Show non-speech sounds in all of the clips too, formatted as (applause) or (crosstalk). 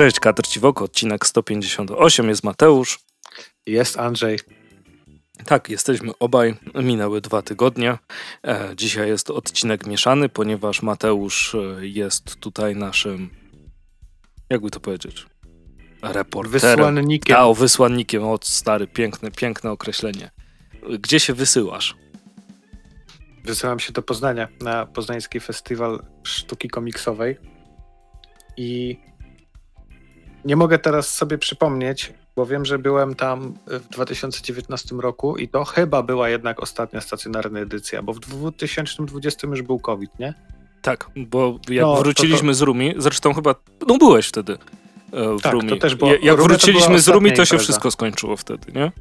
Cześć, Kadr Ciwoko, odcinek 158, jest Mateusz. Jest Andrzej. Tak, jesteśmy obaj, minęły dwa tygodnie. E, dzisiaj jest odcinek mieszany, ponieważ Mateusz e, jest tutaj naszym, jakby to powiedzieć, reporterem. Wysłannikiem. A, o, wysłannikiem, o stary, piękne, piękne określenie. Gdzie się wysyłasz? Wysyłam się do Poznania na Poznański Festiwal Sztuki Komiksowej i nie mogę teraz sobie przypomnieć, bo wiem, że byłem tam w 2019 roku i to chyba była jednak ostatnia stacjonarna edycja, bo w 2020 już był COVID, nie? Tak, bo jak No, to- wróciliśmy to- z Rumi, zresztą chyba, no byłeś wtedy e, w Tak, Rumi. to też było- Ja- Jak Rumia to wróciliśmy z Rumi, to się impreza. wszystko skończyło wtedy, nie?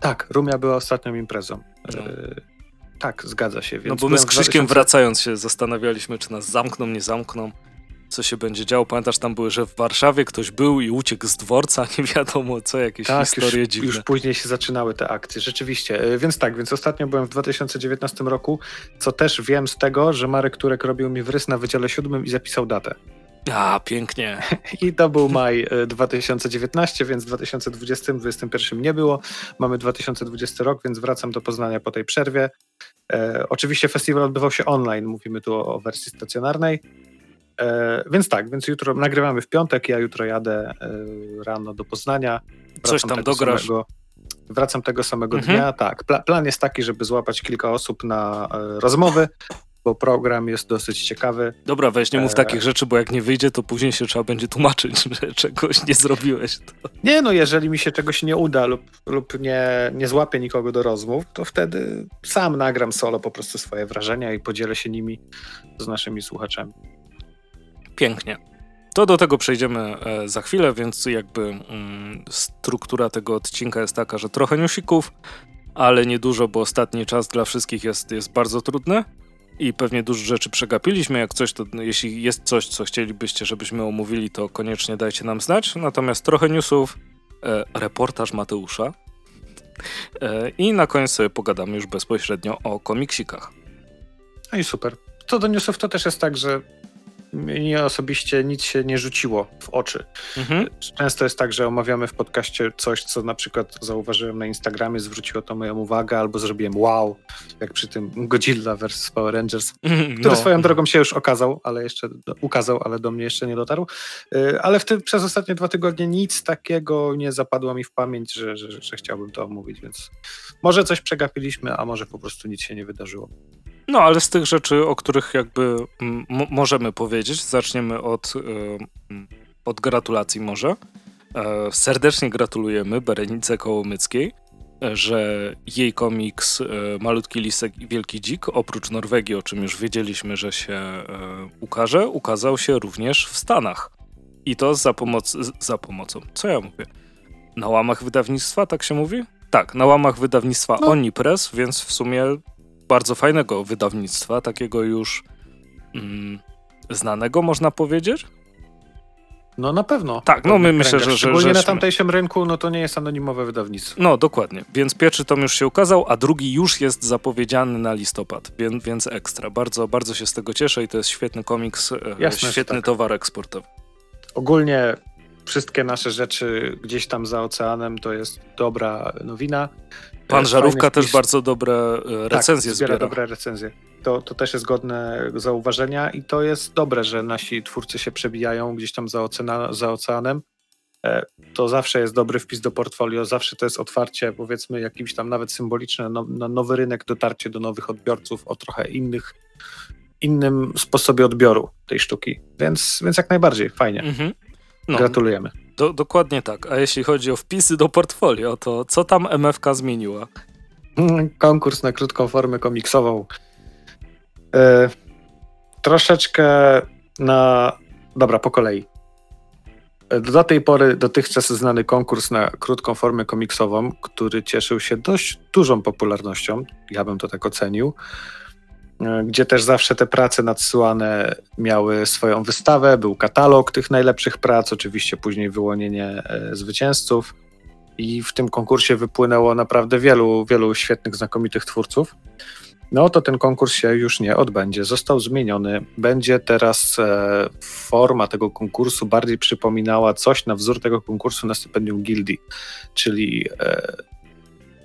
Tak, Rumia była ostatnią imprezą. No. E, tak, zgadza się. Więc No bo my z Krzyśkiem 2000 wracając się zastanawialiśmy, czy nas zamkną, nie zamkną, co się będzie działo. Pamiętasz, tam były, że w Warszawie ktoś był i uciekł z dworca, (laughs) nie wiadomo co, jakieś Tak, historie już, dziwne. już później się zaczynały te akcje, rzeczywiście. E, Więc tak, więc ostatnio byłem w 2019 roku, co też wiem z tego, że Marek Turek robił mi wrys na Wydziale Siódmym i zapisał datę. A, pięknie. (laughs) I to był maj e, 2019, więc w 2020-2021 nie było. Mamy 2020 rok, więc wracam do Poznania po tej przerwie. E, oczywiście festiwal odbywał się online, mówimy tu o, o wersji stacjonarnej. E, więc tak, więc jutro nagrywamy w piątek, ja jutro jadę e, rano do Poznania. Coś tam dograsz. Samego, wracam tego samego Mhm. dnia, tak. Pla, plan jest taki, żeby złapać kilka osób na e, rozmowy, bo program jest dosyć ciekawy. Dobra, weź nie mów E. takich rzeczy, bo jak nie wyjdzie, to później się trzeba będzie tłumaczyć, (laughs) że czegoś nie zrobiłeś. To... Nie, no jeżeli mi się czegoś nie uda lub, lub nie, nie złapię nikogo do rozmów, to wtedy sam nagram solo po prostu swoje wrażenia i podzielę się nimi z naszymi słuchaczami. Pięknie. To do tego przejdziemy e, za chwilę, więc jakby mm, struktura tego odcinka jest taka, że trochę newsików, ale nie dużo, bo ostatni czas dla wszystkich jest, jest bardzo trudny i pewnie dużo rzeczy przegapiliśmy. Jak coś, to jeśli jest coś, co chcielibyście, żebyśmy omówili, to koniecznie dajcie nam znać. Natomiast trochę newsów, e, reportaż Mateusza e, i na koniec sobie pogadamy już bezpośrednio o komiksikach. No i super. Co do newsów, to też jest tak, że mnie osobiście nic się nie rzuciło w oczy. Mhm. Często jest tak, że omawiamy w podcaście coś, co na przykład zauważyłem na Instagramie, zwróciło to moją uwagę, albo zrobiłem wow, jak przy tym Godzilla vs. Power Rangers, który No. swoją drogą się już okazał, ale jeszcze ukazał, ale do mnie jeszcze nie dotarł. Yy, Ale w tym, przez ostatnie dwa tygodnie nic takiego nie zapadło mi w pamięć, że, że, że chciałbym to omówić, więc może coś przegapiliśmy, a może po prostu nic się nie wydarzyło. No, ale z tych rzeczy, o których jakby mm, mo- możemy powiedzieć, zaczniemy od, y, od gratulacji może. E, serdecznie gratulujemy Berenice Kołomyckiej, e, że jej komiks e, Malutki Lisek i Wielki Dzik, oprócz Norwegii, o czym już wiedzieliśmy, że się e, ukaże, ukazał się również w Stanach. I to za, pomoc, za pomocą, co ja mówię? Na łamach wydawnictwa, tak się mówi? Tak, na łamach wydawnictwa No. Onipress, więc w sumie bardzo fajnego wydawnictwa, takiego już mm, znanego, można powiedzieć. No na pewno. Tak, no my myślę, że- że- Szczególnie na żeśmy- tamtejszym rynku, no to nie jest anonimowe wydawnictwo. No, dokładnie. Więc pierwszy tom już się ukazał, a drugi już jest zapowiedziany na listopad, więc, więc ekstra. Bardzo, bardzo się z tego cieszę i to jest świetny komiks, e, Jasne, że świetny tak. towar eksportowy. Ogólnie wszystkie nasze rzeczy gdzieś tam za oceanem to jest dobra nowina. Pan Żarówka też bardzo dobre e, recenzje tak, zbiera. zbiera. dobre recenzje. To, to też jest godne zauważenia i to jest dobre, że nasi twórcy się przebijają gdzieś tam za, oceana, za oceanem. E, To zawsze jest dobry wpis do portfolio, zawsze to jest otwarcie, powiedzmy, jakimś tam nawet symboliczne no, na nowy rynek, dotarcie do nowych odbiorców o trochę innych, innym sposobie odbioru tej sztuki. Więc, więc jak najbardziej, fajnie. Mhm. No, Gratulujemy. Do, dokładnie tak. A jeśli chodzi o wpisy do portfolio, to co tam MFK zmieniła? Mm, Konkurs na krótką formę komiksową. E, troszeczkę na. Dobra, po kolei. E, Do tej pory dotychczas znany konkurs na krótką formę komiksową, który cieszył się dość dużą popularnością, ja bym to tak ocenił, gdzie też zawsze te prace nadsyłane miały swoją wystawę, był katalog tych najlepszych prac, oczywiście później wyłonienie e, zwycięzców i w tym konkursie wypłynęło naprawdę wielu, wielu świetnych, znakomitych twórców. no to ten konkurs się już nie odbędzie. Został zmieniony. Będzie teraz e, forma tego konkursu bardziej przypominała coś na wzór tego konkursu na stypendium gildii, czyli e,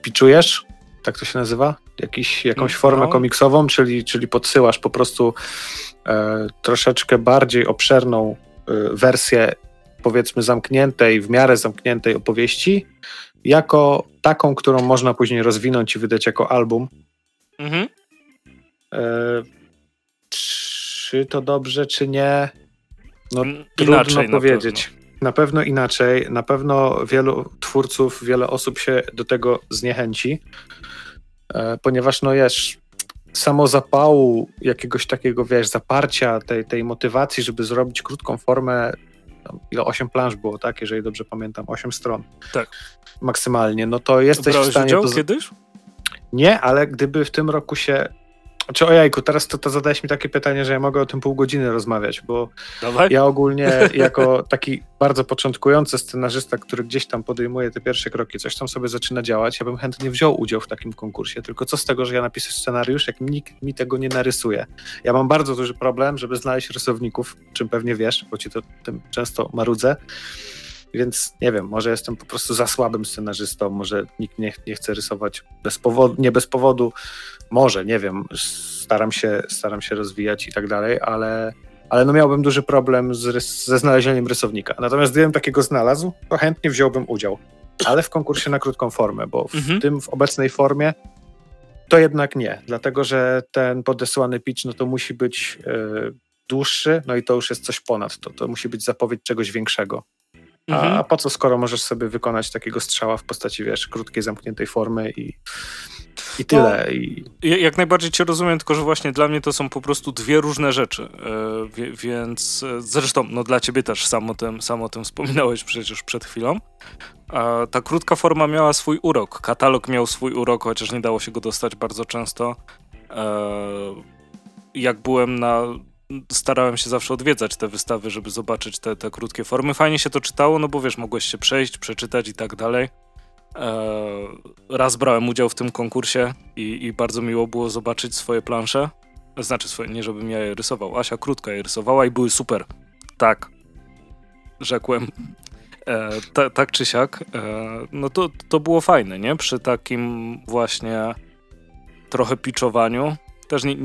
piczujesz, tak to się nazywa? Jakiś, jakąś formę No. komiksową, czyli, czyli podsyłasz po prostu e, troszeczkę bardziej obszerną e, wersję powiedzmy zamkniętej, w miarę zamkniętej opowieści, jako taką, którą można później rozwinąć i wydać jako album. Mhm. E, czy to dobrze, czy nie? No, trudno Inaczej na powiedzieć. Na pewno inaczej. Na pewno wielu twórców, wiele osób się do tego zniechęci, e, ponieważ no jest samo zapału, jakiegoś takiego, wiesz, zaparcia tej, tej motywacji, żeby zrobić krótką formę, tam, ile 8 plansz było, tak? Jeżeli dobrze pamiętam, 8 stron. Tak. Maksymalnie. No to jesteś Brałeś w stanie... udział to kiedyś? nie, ale gdyby w tym roku się. Czy ojejku, teraz to, to zadałeś mi takie pytanie, że ja mogę o tym pół godziny rozmawiać, bo Dawaj. ja ogólnie (laughs) jako taki bardzo początkujący scenarzysta, który gdzieś tam podejmuje te pierwsze kroki, coś tam sobie zaczyna działać, ja bym chętnie wziął udział w takim konkursie, tylko co z tego, że ja napiszę scenariusz, jak nikt mi tego nie narysuje. Ja mam bardzo duży problem, żeby znaleźć rysowników, czym pewnie wiesz, bo ci to tym często marudzę. Więc nie wiem, może jestem po prostu za słabym scenarzystą, może nikt nie, nie chce rysować bez powodu, nie bez powodu, może, nie wiem, staram się, staram się rozwijać i tak dalej, ale, ale no miałbym duży problem z ze znalezieniem rysownika. Natomiast gdybym takiego znalazł, to chętnie wziąłbym udział, ale w konkursie na krótką formę, bo w Mhm. tym, w obecnej formie to jednak nie, dlatego że ten podesłany pitch, no to musi być e, dłuższy, no i to już jest coś ponad to, to musi być zapowiedź czegoś większego. A, Mhm. a po co, skoro możesz sobie wykonać takiego strzała w postaci, wiesz, krótkiej, zamkniętej formy i, i tyle. I, Ja- Jak najbardziej cię rozumiem, tylko że właśnie dla mnie to są po prostu dwie różne rzeczy, wie, więc e, zresztą no dla ciebie też sam o tym, sam o tym wspominałeś przecież przed chwilą. A ta krótka forma miała swój urok, katalog miał swój urok, chociaż nie dało się go dostać bardzo często. E, Jak byłem na... Starałem się zawsze odwiedzać te wystawy, żeby zobaczyć te, te krótkie formy. Fajnie się to czytało, no bo wiesz, mogłeś się przejść, przeczytać i tak dalej. E, raz brałem udział w tym konkursie i, i bardzo miło było zobaczyć swoje plansze. Znaczy swoje, nie żebym ja je rysował. Asia krótka je rysowała i były super. Tak. Rzekłem. E, ta, tak czy siak. E, no to, to było fajne, nie? Przy takim właśnie trochę piczowaniu. Też nie,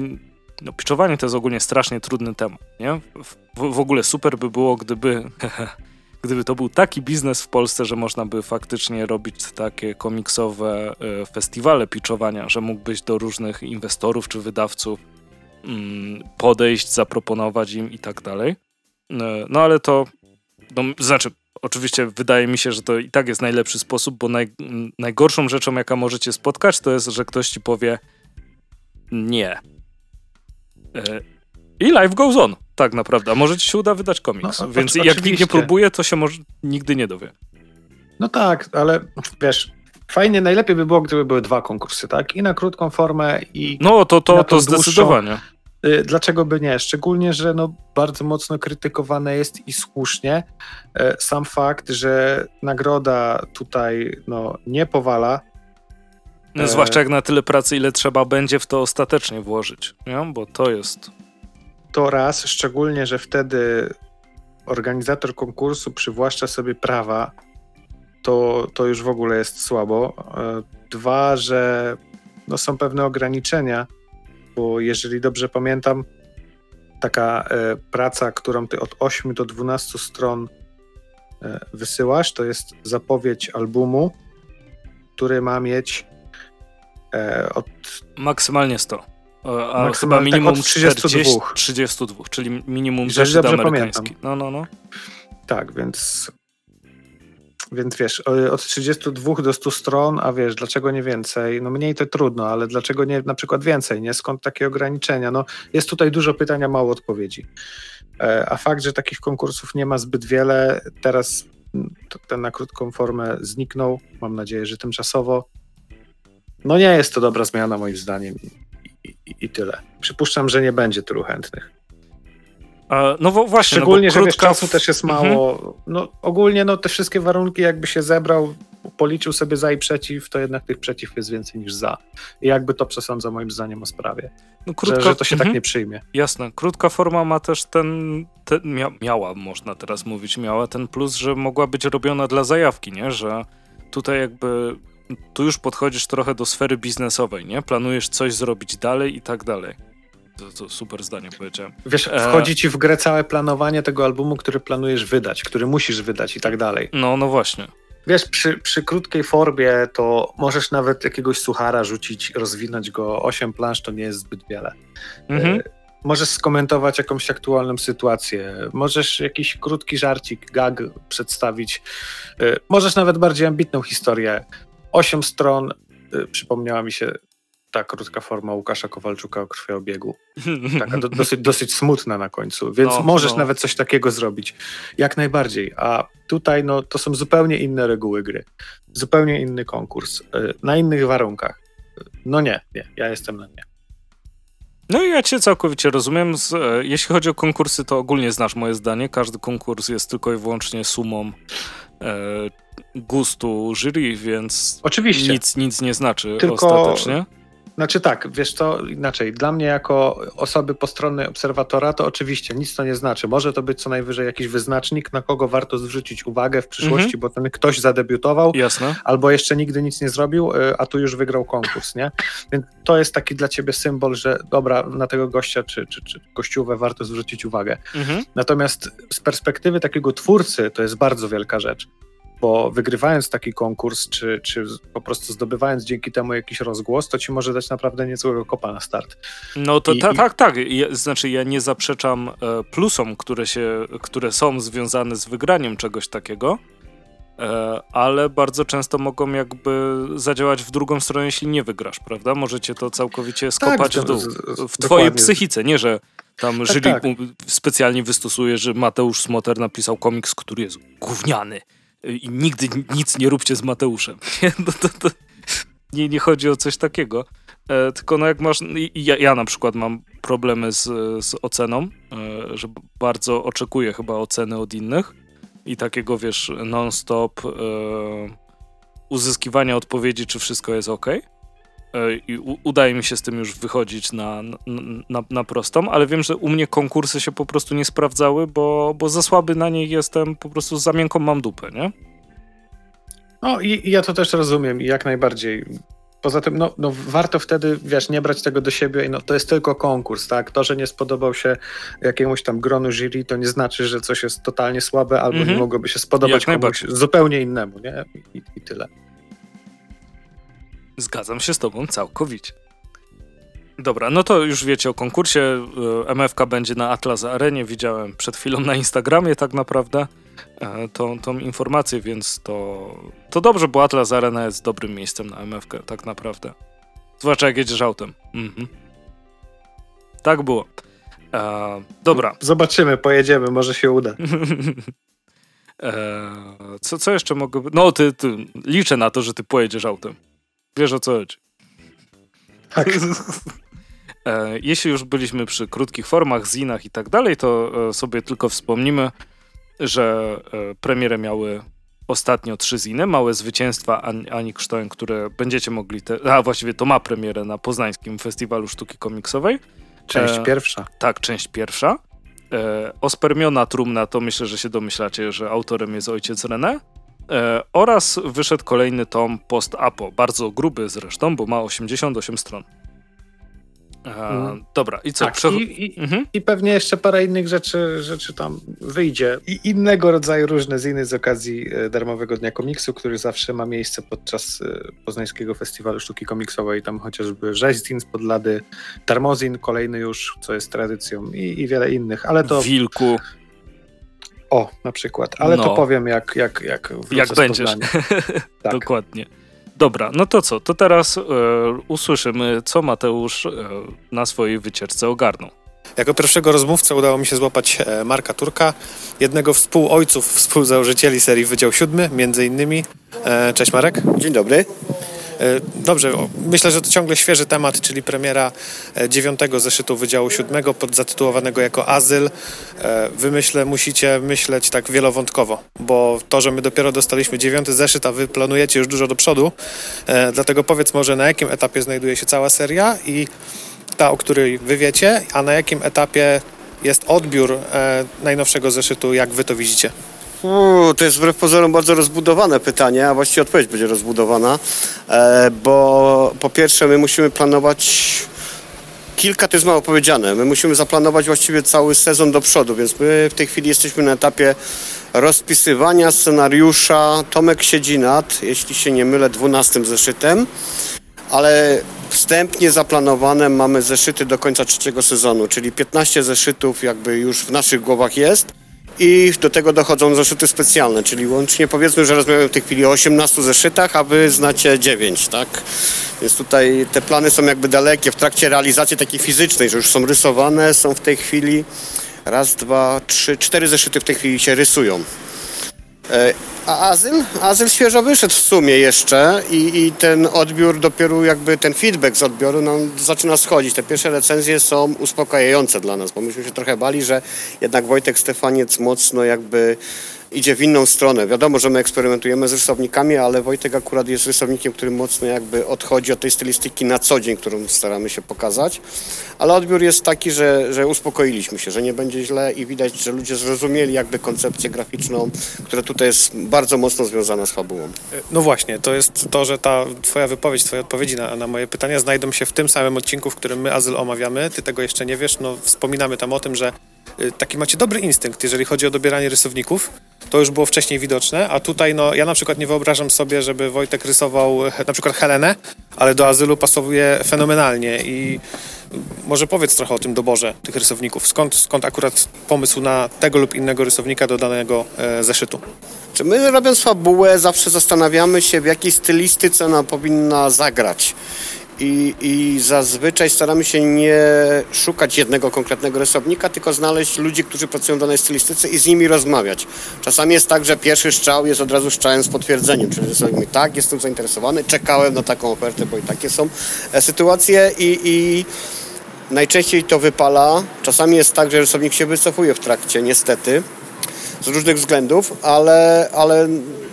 no, piczowanie to jest ogólnie strasznie trudny temat, nie? W, w ogóle super by było, gdyby (laughs) gdyby to był taki biznes w Polsce, że można by faktycznie robić takie komiksowe e, festiwale pitchowania, że mógłbyś do różnych inwestorów czy wydawców mm, podejść, zaproponować im i tak dalej. E, No ale to, no, znaczy, oczywiście wydaje mi się, że to i tak jest najlepszy sposób, bo naj, najgorszą rzeczą, jaka możecie spotkać, to jest, że ktoś ci powie nie. E, I life goes on, tak naprawdę. A może ci się uda wydać komiks. No, Więc jak nikt nie próbuje, to się może nigdy nie dowie. no tak, ale wiesz, fajnie, najlepiej by było, gdyby były dwa konkursy, tak? I na krótką formę, i No to, to, to dłuższą- zdecydowanie. y, dlaczego by nie? Szczególnie, że no, bardzo mocno krytykowane jest i słusznie e, sam fakt, że nagroda tutaj no, nie powala, No, Zwłaszcza jak na tyle pracy, ile trzeba będzie w to ostatecznie włożyć. Nie? Bo to jest. to raz, szczególnie, że wtedy organizator konkursu przywłaszcza sobie prawa, to, to już w ogóle jest słabo. E, Dwa, że no, są pewne ograniczenia, bo jeżeli dobrze pamiętam, taka e, praca, którą ty od 8 do 12 stron wysyłasz, to jest zapowiedź albumu, który ma mieć od Maksymalnie 100. E, A Maksymalnie, chyba tak, minimum od 32. 40, 32, czyli minimum Jeżeli zeszyt dobrze amerykański. pamiętam. No, no, no. Tak, więc. Więc wiesz, od 32 do 100 stron, a wiesz, dlaczego nie więcej? No mniej to trudno, ale dlaczego nie na przykład więcej? Nie? Skąd takie ograniczenia? No jest tutaj dużo pytań, a mało odpowiedzi. E, A fakt, że takich konkursów nie ma zbyt wiele, teraz ten na krótką formę zniknął. Mam nadzieję, że tymczasowo. No nie jest to dobra zmiana moim zdaniem i, i, i tyle. Przypuszczam, że nie będzie tylu chętnych. A, no właśnie. Szczególnie, no że wiesz, czasu też jest Mhm. mało. No, ogólnie no, te wszystkie warunki jakby się zebrał, policzył sobie za i przeciw, to jednak tych przeciw jest więcej niż za. I jakby to przesądza moim zdaniem o sprawie. No, krótka, że, że to się mhm. tak nie przyjmie. Jasne. Krótka forma ma też ten, ten mia, miała, można teraz mówić, miała ten plus, że mogła być robiona dla zajawki, nie? Że tutaj jakby tu już podchodzisz trochę do sfery biznesowej, nie? Planujesz coś zrobić dalej i tak dalej. To, to, super zdanie powiedziałem. Wiesz, e, wchodzi ci w grę całe planowanie tego albumu, który planujesz wydać, który musisz wydać i tak dalej. No, no właśnie. Wiesz, przy, przy krótkiej formie to możesz nawet jakiegoś suchara rzucić, rozwinąć go. Osiem plansz to nie jest zbyt wiele. Mhm. E, możesz skomentować jakąś aktualną sytuację, możesz jakiś krótki żarcik, gag przedstawić, e, możesz nawet bardziej ambitną historię. Osiem stron, przypomniała mi się ta krótka forma Łukasza Kowalczuka o krwiobiegu. (laughs) Taka do, dosyć, dosyć smutna na końcu, więc no, możesz no. nawet coś takiego zrobić. Jak najbardziej. A tutaj no, to są zupełnie inne reguły gry. Zupełnie inny konkurs. Y, na innych warunkach. No nie, nie. Ja jestem na nie. No i ja cię całkowicie rozumiem. E, jeśli chodzi o konkursy, to ogólnie znasz moje zdanie. Każdy konkurs jest tylko i wyłącznie sumą gustu jury, więc Oczywiście. Nic, nic nie znaczy tylko, ostatecznie. Znaczy tak, wiesz co, inaczej. Dla mnie jako osoby postronnej obserwatora to oczywiście nic to nie znaczy. Może to być co najwyżej jakiś wyznacznik, na kogo warto zwrócić uwagę w przyszłości, mhm. bo ten ktoś zadebiutował, Jasne. albo jeszcze nigdy nic nie zrobił, y, a tu już wygrał konkurs, nie? Więc to jest taki dla ciebie symbol, że dobra, na tego gościa czy, czy, czy gościówę warto zwrócić uwagę. Mhm. Natomiast z perspektywy takiego twórcy to jest bardzo wielka rzecz bo wygrywając taki konkurs, czy, czy po prostu zdobywając dzięki temu jakiś rozgłos, to ci może dać naprawdę niezłego kopa na start. No to I, ta, tak, tak. Ja, znaczy ja nie zaprzeczam e, plusom, które, się, które są związane z wygraniem czegoś takiego, e, ale bardzo często mogą jakby zadziałać w drugą stronę, jeśli nie wygrasz, prawda? Możecie to całkowicie tak, skopać tak, w dół. W twojej psychice, nie że tam tak, jury tak. specjalnie wystosuje, że Mateusz Smoter napisał komiks, który jest gówniany i nigdy nic nie róbcie z Mateuszem. (laughs) No to, to, nie, nie chodzi o coś takiego. E, tylko no jak masz, ja, ja na przykład mam problemy z, z oceną, e, że bardzo oczekuję chyba oceny od innych i takiego wiesz non-stop e, uzyskiwania odpowiedzi, czy wszystko jest ok. E, i udaje mi się z tym już wychodzić na, na, na, prostą, ale wiem, że u mnie konkursy się po prostu nie sprawdzały, bo, bo za słaby na niej jestem, po prostu za miękką mam dupę, nie? No i, i ja to też rozumiem i jak najbardziej. Poza tym, no, no, warto wtedy, wiesz, nie brać tego do siebie, no to jest tylko konkurs, tak? To, że nie spodobał się jakiemuś tam gronu jury, to nie znaczy, że coś jest totalnie słabe albo mm -hmm. nie mhm. mogłoby się spodobać komuś zupełnie innemu, nie? I, I tyle. Zgadzam się z tobą całkowicie. Dobra, no to już wiecie o konkursie. E, MFK będzie na Atlas Arenie. Widziałem przed chwilą na Instagramie tak naprawdę e, tą, tą informację, więc to, to dobrze, bo Atlas Arena jest dobrym miejscem na MFK tak naprawdę. Zwłaszcza jak jedziesz autem. Mhm. Tak było. E, dobra. Zobaczymy, pojedziemy, może się uda. (laughs) e, co, co jeszcze mogę... No, ty, ty, liczę na to, że ty pojedziesz autem. Wiesz o co chodzi. Tak. E, jeśli już byliśmy przy krótkich formach, zinach i tak dalej, to e, sobie tylko wspomnimy, że e, premiery miały ostatnio trzy ziny, małe zwycięstwa Ani Krztoń, które będziecie mogli, te, a właściwie to ma premierę na Poznańskim Festiwalu Sztuki Komiksowej. Część e, pierwsza. Tak, część pierwsza. E, Ospermiona Trumna to myślę, że się domyślacie, że autorem jest ojciec René. E, oraz wyszedł kolejny tom Post-Apo, bardzo gruby zresztą, bo ma 88 stron. E, mm. Dobra, i co? Tak, i, i, mhm. i, pewnie jeszcze parę innych rzeczy, rzeczy tam wyjdzie. I innego rodzaju różne ziny z okazji e, darmowego Dnia Komiksu, który zawsze ma miejsce podczas e, Poznańskiego Festiwalu Sztuki Komiksowej. Tam chociażby Rzeźzin z Podlady, Darmozin kolejny już, co jest tradycją i, i wiele innych, ale to... Wilku. O, na przykład. Ale no. to powiem, jak, jak, jak, jak będziesz. (laughs) tak. Dokładnie. Dobra, no to co? To teraz e, usłyszymy, co Mateusz e, na swojej wycieczce ogarnął. Jako pierwszego rozmówcę udało mi się złapać e, Marka Turka, jednego współojców, współzałożycieli serii Wydział Siódmy, między innymi. E, cześć Marek. Dzień dobry. Dobrze, myślę, że to ciągle świeży temat, czyli premiera dziewiątego zeszytu Wydziału Siódmego, podzatytułowanego jako Azyl. Wy musicie myśleć tak wielowątkowo, bo to, że my dopiero dostaliśmy dziewiąty zeszyt, a wy planujecie już dużo do przodu, dlatego powiedz może na jakim etapie znajduje się cała seria i ta, o której wy wiecie, a na jakim etapie jest odbiór e, najnowszego zeszytu, jak wy to widzicie? Uu, to jest wbrew pozorom bardzo rozbudowane pytanie, a właściwie odpowiedź będzie rozbudowana, e, bo po pierwsze my musimy planować kilka, to jest mało powiedziane, my musimy zaplanować właściwie cały sezon do przodu, więc my w tej chwili jesteśmy na etapie rozpisywania scenariusza. Tomek siedzi nad, jeśli się nie mylę, dwunastym zeszytem, ale wstępnie zaplanowane mamy zeszyty do końca trzeciego sezonu, czyli 15 zeszytów jakby już w naszych głowach jest i do tego dochodzą zeszyty specjalne, czyli łącznie powiedzmy, że rozmawiamy w tej chwili o 18 zeszytach, a wy znacie 9, tak? Więc tutaj te plany są jakby dalekie w trakcie realizacji takiej fizycznej, że już są rysowane, są w tej chwili raz, dwa, trzy, cztery zeszyty w tej chwili się rysują. E, a Azyl? Azyl świeżo wyszedł w sumie jeszcze i, i, ten odbiór dopiero jakby ten feedback z odbioru nam zaczyna schodzić. Te pierwsze recenzje są uspokajające dla nas, bo myśmy się trochę bali, że jednak Wojtek Stefaniec mocno jakby idzie w inną stronę. Wiadomo, że my eksperymentujemy z rysownikami, ale Wojtek akurat jest rysownikiem, który mocno jakby odchodzi od tej stylistyki na co dzień, którą staramy się pokazać. Ale odbiór jest taki, że, że uspokoiliśmy się, że nie będzie źle i widać, że ludzie zrozumieli jakby koncepcję graficzną, która tutaj jest bardzo mocno związana z fabułą. No właśnie, to jest to, że ta twoja wypowiedź, twoje odpowiedzi na, na moje pytania znajdą się w tym samym odcinku, w którym my Azyl omawiamy. Ty tego jeszcze nie wiesz, no wspominamy tam o tym, że taki macie dobry instynkt, jeżeli chodzi o dobieranie rysowników. To już było wcześniej widoczne, a tutaj no ja na przykład nie wyobrażam sobie, żeby Wojtek rysował na przykład Helenę, ale do Azylu pasowuje fenomenalnie i może powiedz trochę o tym doborze tych rysowników. Skąd, skąd akurat pomysł na tego lub innego rysownika do danego e, zeszytu? Czy my robiąc fabułę zawsze zastanawiamy się w jakiej stylistyce ona powinna zagrać. I, I zazwyczaj staramy się nie szukać jednego konkretnego rysownika, tylko znaleźć ludzi, którzy pracują w danej stylistyce i z nimi rozmawiać. Czasami jest tak, że pierwszy strzał jest od razu strzałem z potwierdzeniem, czyli rysownik tak, jestem zainteresowany, czekałem na taką ofertę, bo i takie są e, sytuacje i, i najczęściej to wypala. Czasami jest tak, że rysownik się wycofuje w trakcie, niestety z różnych względów, ale, ale,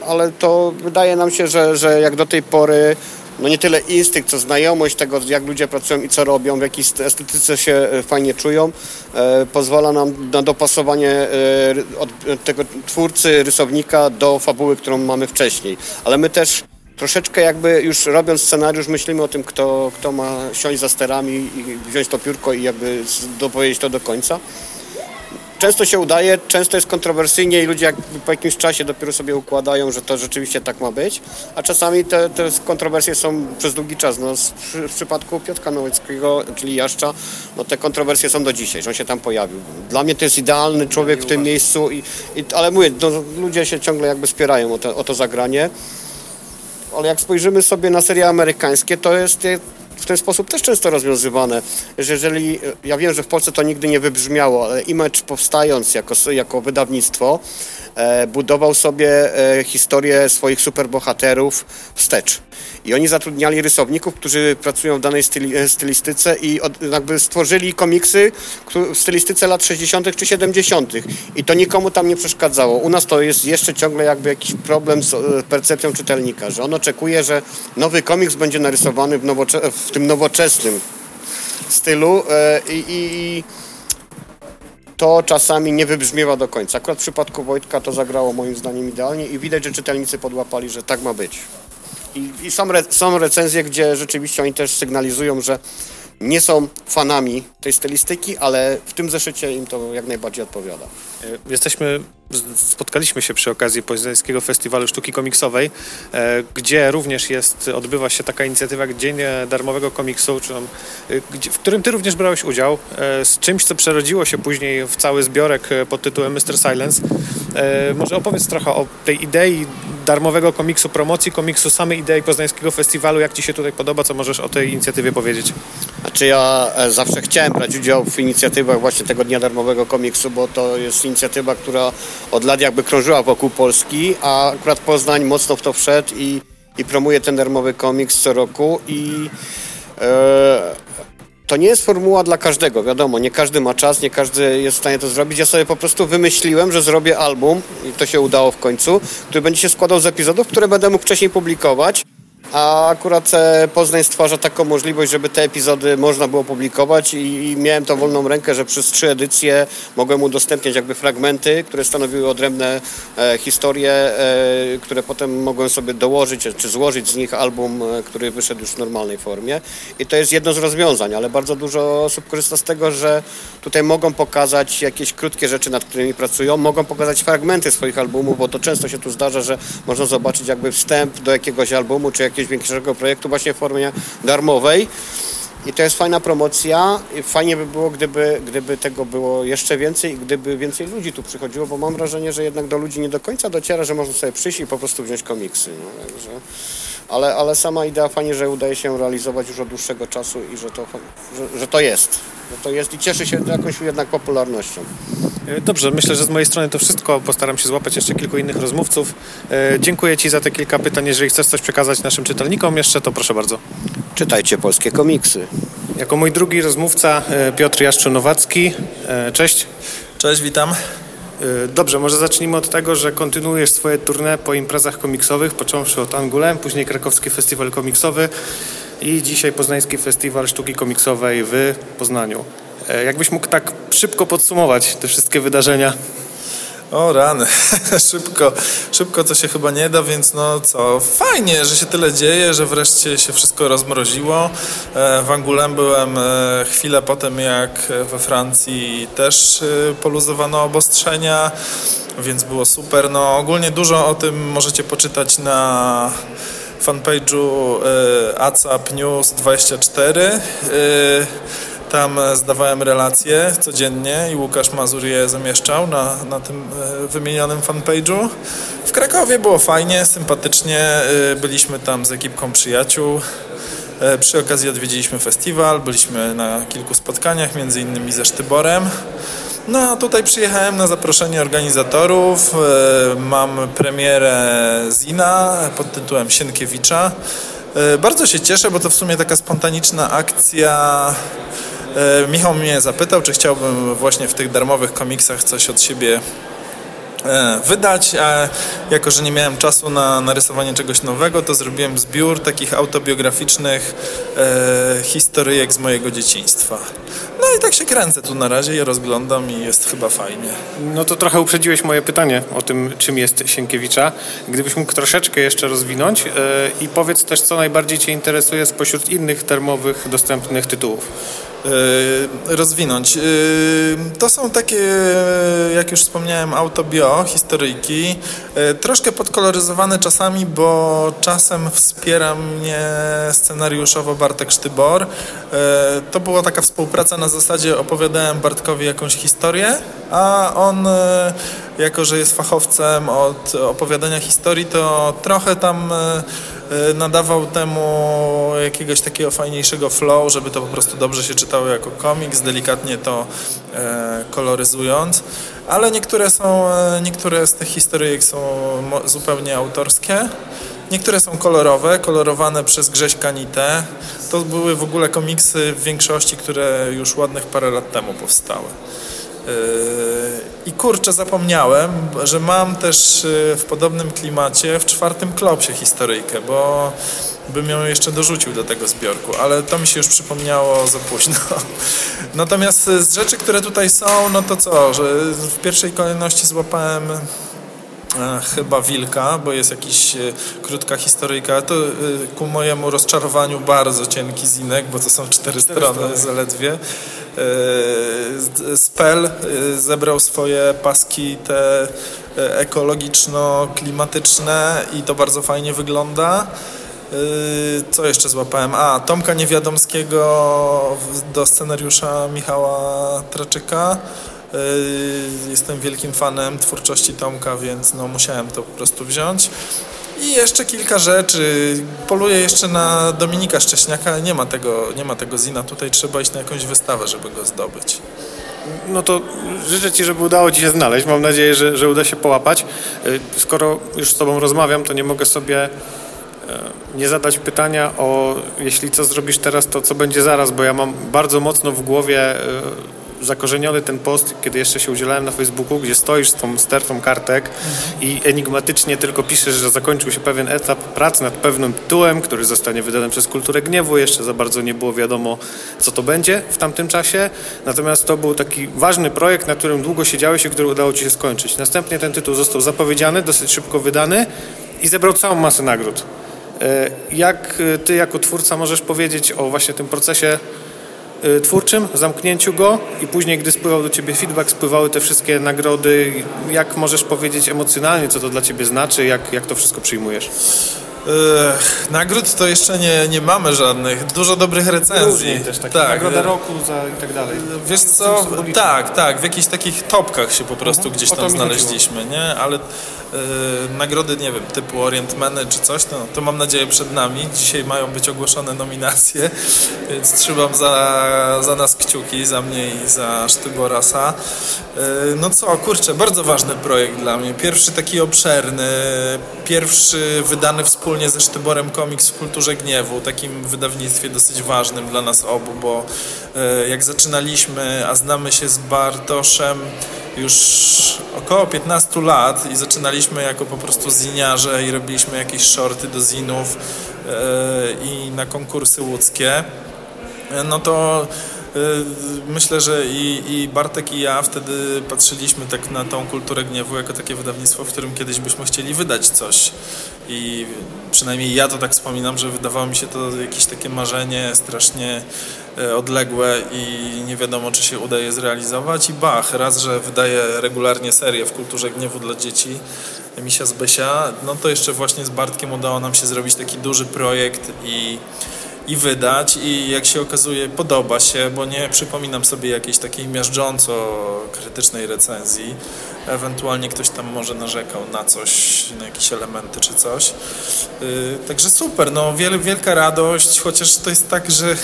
ale to wydaje nam się, że, że jak do tej pory no nie tyle instynkt, co znajomość tego, jak ludzie pracują i co robią, w jakiej estetyce się e, fajnie czują, e, pozwala nam na dopasowanie e, tego twórcy, rysownika do fabuły, którą mamy wcześniej. Ale my też troszeczkę jakby już robiąc scenariusz myślimy o tym, kto, kto ma siąść za sterami i wziąć to piórko i jakby dopowiedzieć to do końca często się udaje, często jest kontrowersyjnie i ludzie jak po jakimś czasie dopiero sobie układają, że to rzeczywiście tak ma być, a czasami te, te kontrowersje są przez długi czas. No, w, przypadku Piotra Nowickiego, czyli Jaszcza, no te kontrowersje są do dzisiaj, że on się tam pojawił. Dla mnie to jest idealny człowiek w tym miejscu, i, i ale mówię, no, ludzie się ciągle jakby spierają o, te, o to zagranie ale jak spojrzymy sobie na serie amerykańskie, to jest w ten sposób też często rozwiązywane, że jeżeli, ja wiem, że w Polsce to nigdy nie wybrzmiało, ale Image powstając jako, jako wydawnictwo, e, budował sobie e, historię swoich superbohaterów wstecz. I oni zatrudniali rysowników, którzy pracują w danej styli, e, stylistyce i od, jakby stworzyli komiksy w stylistyce lat 60. czy 70. I to nikomu tam nie przeszkadzało. U nas to jest jeszcze ciągle jakby jakiś problem z e, percepcją czytelnika, że on oczekuje, że nowy komiks będzie narysowany w, nowocze- w tym nowoczesnym stylu e, i, i to czasami nie wybrzmiewa do końca. Akurat w przypadku Wojtka to zagrało moim zdaniem idealnie i widać, że czytelnicy podłapali, że tak ma być. I, i są, re, są recenzje, gdzie rzeczywiście oni też sygnalizują, że nie są fanami tej stylistyki, ale w tym zeszycie im to jak najbardziej odpowiada. E, jesteśmy, spotkaliśmy się przy okazji Poznańskiego Festiwalu Sztuki Komiksowej, e, gdzie również jest, odbywa się taka inicjatywa Dzień Darmowego Komiksu, e, w którym ty również brałeś udział, z czymś, co przerodziło się później w cały zbiorek pod tytułem Mr. Silence. Może opowiedz trochę o tej idei darmowego komiksu, promocji komiksu, samej idei Poznańskiego Festiwalu. Jak Ci się tutaj podoba? Co możesz o tej inicjatywie powiedzieć? Znaczy ja zawsze chciałem brać udział w inicjatywach właśnie tego Dnia Darmowego Komiksu, bo to jest inicjatywa, która od lat jakby krążyła wokół Polski, a akurat Poznań mocno w to wszedł i i promuję ten darmowy komiks co roku i e, to nie jest formuła dla każdego, wiadomo, nie każdy ma czas, nie każdy jest w stanie to zrobić. Ja sobie po prostu wymyśliłem, że zrobię album i to się udało w końcu, który będzie się składał z epizodów, które będę mógł wcześniej publikować. A akurat e, Poznań stwarza taką możliwość, żeby te epizody można było publikować i, miałem tą wolną rękę, że przez trzy edycje mogłem udostępniać jakby fragmenty, które stanowiły odrębne e, historie, e, które potem mogłem sobie dołożyć czy złożyć z nich album, e, który wyszedł już w normalnej formie. I to jest jedno z rozwiązań, ale bardzo dużo osób korzysta z tego, że tutaj mogą pokazać jakieś krótkie rzeczy, nad którymi pracują, mogą pokazać fragmenty swoich albumów, bo to często się tu zdarza, że można zobaczyć jakby wstęp do jakiegoś albumu, czy jakiegoś większego projektu właśnie w formie darmowej. I to jest fajna promocja. Fajnie by było, gdyby, gdyby tego było jeszcze więcej i gdyby więcej ludzi tu przychodziło, bo mam wrażenie, że jednak do ludzi nie do końca dociera, że można sobie przyjść i po prostu wziąć komiksy. No, także, ale, ale sama idea fajnie, że udaje się realizować już od dłuższego czasu i że to, że, że to jest. Że to jest i cieszy się jakąś jednak popularnością. E, Dobrze, myślę, że z mojej strony to wszystko. Postaram się złapać jeszcze kilku innych rozmówców. E, Dziękuję Ci za te kilka pytań. Jeżeli chcesz coś przekazać naszym czytelnikom jeszcze, to proszę bardzo. Czytajcie polskie komiksy. Jako mój drugi rozmówca e, Piotr Jaszczynowacki. E, Cześć. Cześć, witam. E, Dobrze, może zacznijmy od tego, że kontynuujesz swoje tournée po imprezach komiksowych, począwszy od Angulem, później Krakowski Festiwal Komiksowy i dzisiaj Poznański Festiwal Sztuki Komiksowej w Poznaniu. E, Jakbyś mógł tak szybko podsumować te wszystkie wydarzenia? O rany, (laughs) szybko, szybko to się chyba nie da, więc no co, fajnie, że się tyle dzieje, że wreszcie się wszystko rozmroziło. E, W Angulem byłem e, chwilę po tym, jak we Francji też e, poluzowano obostrzenia, więc było super. No ogólnie dużo o tym możecie poczytać na fanpage'u ACAP News 24. Tam e, zdawałem relacje codziennie i Łukasz Mazur je zamieszczał na, na tym e, wymienionym fanpage'u. W Krakowie było fajnie, sympatycznie. e, Byliśmy tam z ekipką przyjaciół. Przy okazji odwiedziliśmy festiwal, byliśmy na kilku spotkaniach, między innymi ze Sztyborem. No a tutaj przyjechałem na zaproszenie organizatorów. Mam premierę Zina pod tytułem Sienkiewicza. E, Bardzo się cieszę, bo to w sumie taka spontaniczna akcja. E, Michał mnie zapytał, czy chciałbym właśnie w tych darmowych komiksach coś od siebie wydać, a jako, że nie miałem czasu na narysowanie czegoś nowego, to zrobiłem zbiór takich autobiograficznych e, historyjek z mojego dzieciństwa. No i tak się kręcę tu na razie, je rozglądam i jest chyba fajnie. No to trochę uprzedziłeś moje pytanie o tym, czym jest Sienkiewicza. Gdybyś mógł troszeczkę jeszcze rozwinąć e, i powiedz też, co najbardziej Cię interesuje spośród innych termowych dostępnych tytułów. E, rozwinąć. E, To są takie, jak już wspomniałem, autobio, historyjki, e, troszkę podkoloryzowane czasami, bo czasem wspiera mnie scenariuszowo Bartek Sztybor. To była taka współpraca na zasadzie opowiadałem Bartkowi jakąś historię, a on, jako że jest fachowcem od opowiadania historii, to trochę tam nadawał temu jakiegoś takiego fajniejszego flow, żeby to po prostu dobrze się czytało jako komiks, delikatnie to e, koloryzując. Ale niektóre są, e, niektóre z tych historyjek są zupełnie autorskie. Niektóre są kolorowe, kolorowane przez Grześka Nitę. To były w ogóle komiksy w większości, które już ładnych parę lat temu powstały. Yy, I kurczę, zapomniałem, że mam też yy, w podobnym klimacie w czwartym klopsie historyjkę, bo bym ją jeszcze dorzucił do tego zbiorku, ale to mi się już przypomniało za późno. (laughs) Natomiast z rzeczy, które tutaj są, no to co, że w pierwszej kolejności złapałem chyba Wilka, bo jest jakiś e, krótka historyjka. To e, ku mojemu rozczarowaniu bardzo cienki zinek, bo to są cztery strony zaledwie. E, z- Spell e, zebrał swoje paski te e, ekologiczno-klimatyczne i to bardzo fajnie wygląda. Co jeszcze złapałem? A, Tomka Niewiadomskiego do scenariusza Michała Traczyka. Yy, Jestem wielkim fanem twórczości Tomka, więc no, musiałem to po prostu wziąć. I jeszcze kilka rzeczy. Poluję jeszcze na Dominika Szcześniaka, nie ma tego, nie ma tego zina. Tutaj trzeba iść na jakąś wystawę, żeby go zdobyć. No to życzę Ci, żeby udało Ci się znaleźć. Mam nadzieję, że, że uda się połapać. Y, Skoro już z Tobą rozmawiam, to nie mogę sobie e, nie zadać pytania o jeśli co zrobisz teraz, to co będzie zaraz, bo ja mam bardzo mocno w głowie e, zakorzeniony ten post, kiedy jeszcze się udzielałem na Facebooku, gdzie stoisz z tą stertą kartek i enigmatycznie tylko piszesz, że zakończył się pewien etap prac nad pewnym tytułem, który zostanie wydany przez Kulturę Gniewu. Jeszcze za bardzo nie było wiadomo, co to będzie w tamtym czasie. Natomiast to był taki ważny projekt, na którym długo siedziałeś i który udało ci się skończyć. Następnie ten tytuł został zapowiedziany, dosyć szybko wydany i zebrał całą masę nagród. E, Jak e, ty jako twórca możesz powiedzieć o właśnie tym procesie twórczym, zamknięciu go i później, gdy spływał do ciebie feedback, spływały te wszystkie nagrody. Jak możesz powiedzieć emocjonalnie, co to dla ciebie znaczy, jak, jak to wszystko przyjmujesz? Ech, nagród to jeszcze nie, nie mamy żadnych. Dużo dobrych recenzji. tak. Nagroda roku za i tak dalej. Wiesz co, tak, tak, w jakichś takich topkach się po prostu gdzieś o to tam znaleźliśmy, nie? Ale e, nagrody, nie wiem, typu Orientmeny czy coś, no, to mam nadzieję przed nami. Dzisiaj mają być ogłoszone nominacje, (laughs) więc trzymam za, za nas kciuki, za mnie i za Sztyborasa. E, no co, kurczę, bardzo ważny projekt dla mnie. Pierwszy taki obszerny, pierwszy wydany wspólnie ze Sztyborem komiks w kulturze gniewu, takim wydawnictwie dosyć ważnym dla nas obu, bo e, jak zaczynaliśmy, a znamy się z Bartoszem już około 15 lat i zaczynaliśmy jako po prostu ziniarze i robiliśmy jakieś shorty do zinów e, i na konkursy łódzkie, e, no to myślę, że i, i Bartek i ja wtedy patrzyliśmy tak na tą kulturę gniewu jako takie wydawnictwo, w którym kiedyś byśmy chcieli wydać coś. I przynajmniej ja to tak wspominam, że wydawało mi się to jakieś takie marzenie strasznie e, odległe i nie wiadomo, czy się uda je zrealizować. I bach, raz, że wydaje regularnie serię w kulturze gniewu dla dzieci, Misia z Besia, no to jeszcze właśnie z Bartkiem udało nam się zrobić taki duży projekt i i wydać i jak się okazuje podoba się, bo nie przypominam sobie jakiejś takiej miażdżąco krytycznej recenzji. Ewentualnie ktoś tam może narzekał na coś, na jakieś elementy czy coś. Yy, także super, no wiel, wielka radość, chociaż to jest tak, że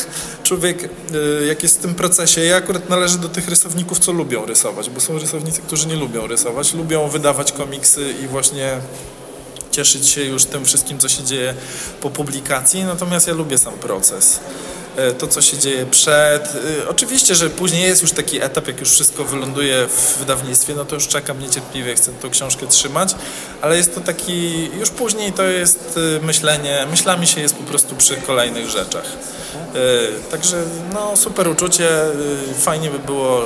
człowiek yy, jak jest w tym procesie, ja akurat należę do tych rysowników, co lubią rysować, bo są rysownicy, którzy nie lubią rysować, lubią wydawać komiksy i właśnie cieszyć się już tym wszystkim, co się dzieje po publikacji, natomiast ja lubię sam proces. E, To, co się dzieje przed. E, Oczywiście, że później jest już taki etap, jak już wszystko wyląduje w wydawnictwie, no to już czekam niecierpliwie, chcę tą książkę trzymać, ale jest to taki, już później to jest e, myślenie, myślami się jest po prostu przy kolejnych rzeczach. Także no super uczucie, fajnie by było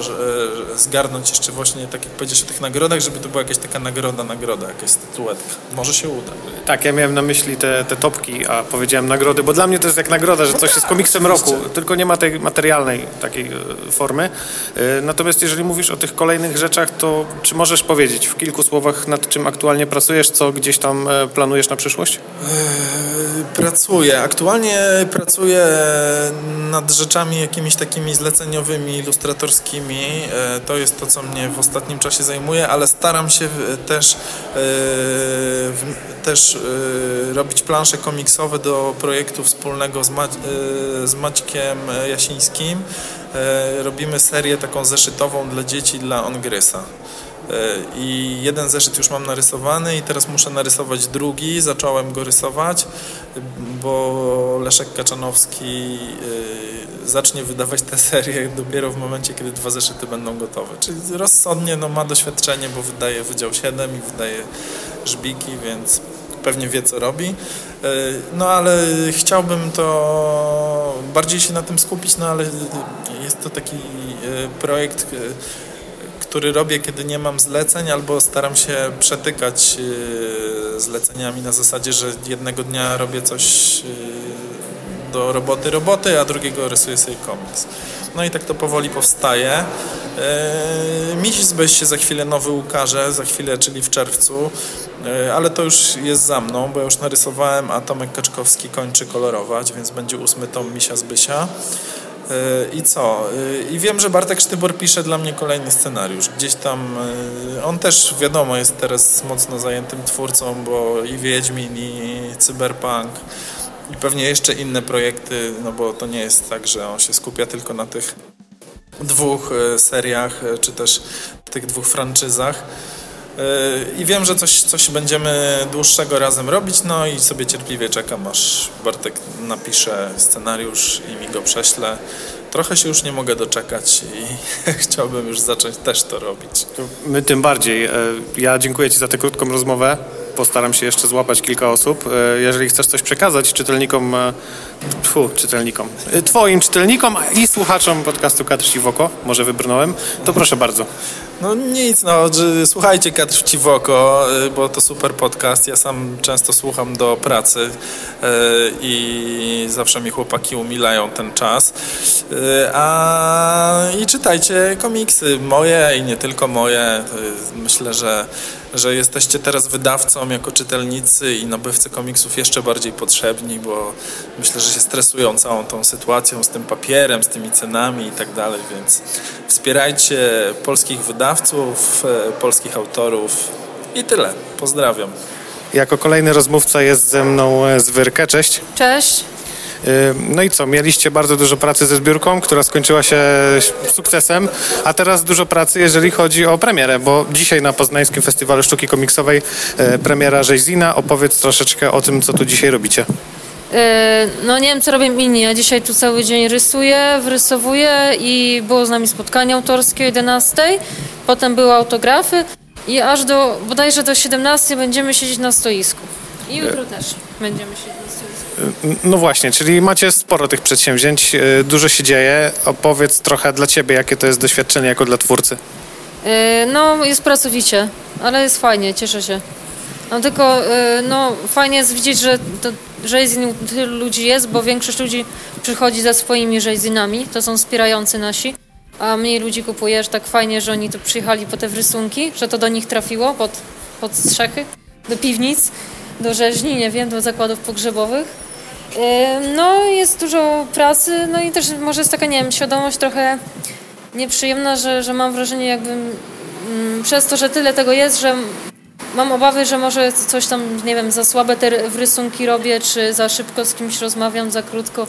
zgarnąć jeszcze właśnie, tak jak powiedziałeś o tych nagrodach, żeby to była jakaś taka nagroda, nagroda, jakaś statuetka. Może się uda. Tak, ja miałem na myśli te, te topki, a powiedziałem nagrody, bo dla mnie to jest jak nagroda, że coś jest komiksem roku, tylko nie ma tej materialnej takiej e, formy. E, Natomiast jeżeli mówisz o tych kolejnych rzeczach, to czy możesz powiedzieć w kilku słowach, nad czym aktualnie pracujesz, co gdzieś tam e, planujesz na przyszłość? Pracuję. Aktualnie pracuję nad rzeczami jakimiś takimi zleceniowymi, ilustratorskimi. To jest to, co mnie w ostatnim czasie zajmuje, ale staram się też, też robić plansze komiksowe do projektu wspólnego z, Ma- z Maćkiem Jasińskim. E, Robimy serię taką zeszytową dla dzieci, dla Ongrysa. E, I jeden zeszyt już mam narysowany i teraz muszę narysować drugi. Zacząłem go rysować, bo Leszek Kaczanowski e, zacznie wydawać tę serię dopiero w momencie, kiedy dwa zeszyty będą gotowe. Czyli rozsądnie no, ma doświadczenie, bo wydaje Wydział 7 i wydaje Żbiki, więc pewnie wie co robi. E, No ale chciałbym to bardziej się na tym skupić, no ale jest to taki e, projekt e, który robię, kiedy nie mam zleceń, albo staram się przetykać zleceniami na zasadzie, że jednego dnia robię coś do roboty roboty, a drugiego rysuję sobie komiks. No i tak to powoli powstaje. Yy, Miś z Beś się za chwilę nowy ukaże, za chwilę, czyli w czerwcu, yy, ale to już jest za mną, bo już narysowałem, a Tomek Kaczkowski kończy kolorować, więc będzie ósmy tom Misia z Bysia. Yy, I co? I wiem, że Bartek Sztybor pisze dla mnie kolejny scenariusz. Gdzieś tam, on też wiadomo jest teraz mocno zajętym twórcą, bo i Wiedźmin, i Cyberpunk, i pewnie jeszcze inne projekty, no bo to nie jest tak, że on się skupia tylko na tych dwóch e, seriach, e, czy też tych dwóch franczyzach. I wiem, że coś, coś będziemy dłuższego razem robić, no i sobie cierpliwie czekam, aż Bartek napisze scenariusz i mi go prześle. Trochę się już nie mogę doczekać i (laughs) chciałbym już zacząć też to robić. My tym bardziej. E, ja dziękuję Ci za tę krótką rozmowę. Postaram się jeszcze złapać kilka osób. E, jeżeli chcesz coś przekazać czytelnikom, e, tfu, czytelnikom, Twoim czytelnikom i słuchaczom podcastu Kadr Ci w oko, może wybrnąłem, to proszę bardzo. No nic, no, słuchajcie Kadr Ci w oko, bo to super podcast. Ja sam często słucham do pracy i zawsze mi chłopaki umilają ten czas. A i czytajcie komiksy, moje i nie tylko moje. Myślę, że, że jesteście teraz wydawcą jako czytelnicy i nabywcy komiksów jeszcze bardziej potrzebni, bo myślę, że się stresują całą tą sytuacją z tym papierem, z tymi cenami i tak dalej, więc wspierajcie polskich wydawców, e, polskich autorów i tyle. Pozdrawiam. Jako kolejny rozmówca jest ze mną e, Zwyrkę. Cześć. Cześć. No i co, mieliście bardzo dużo pracy ze zbiórką, która skończyła się sukcesem, a teraz dużo pracy, jeżeli chodzi o premierę, bo dzisiaj na Poznańskim Festiwalu Sztuki Komiksowej e, premiera Rzeźzina. Opowiedz troszeczkę o tym, co tu dzisiaj robicie. E, no nie wiem, co robię inni. Ja dzisiaj tu cały dzień rysuję, wrysowuję i było z nami spotkanie autorskie o 11. Potem były autografy i aż do bodajże do 17 będziemy siedzieć na stoisku. I jutro też będziemy siedzieć. No właśnie, czyli macie sporo tych przedsięwzięć, e, dużo się dzieje. Opowiedz trochę dla Ciebie, jakie to jest doświadczenie jako dla twórcy. E, no, jest pracowicie, ale jest fajnie, cieszę się. No tylko, e, no, fajnie jest widzieć, że, to, że tylu ludzi jest, bo większość ludzi przychodzi za swoimi rzezinami, to są wspierający nasi, a mniej ludzi kupuje, że tak fajnie, że oni tu przyjechali po te rysunki, że to do nich trafiło, pod, pod strzechy, do piwnic, do rzeźni, nie wiem, do zakładów pogrzebowych. No, jest dużo pracy, no i też może jest taka, nie wiem, świadomość trochę nieprzyjemna, że, że mam wrażenie jakbym przez to, że tyle tego jest, że mam obawy, że może coś tam, nie wiem, za słabe te rysunki robię, czy za szybko z kimś rozmawiam, za krótko,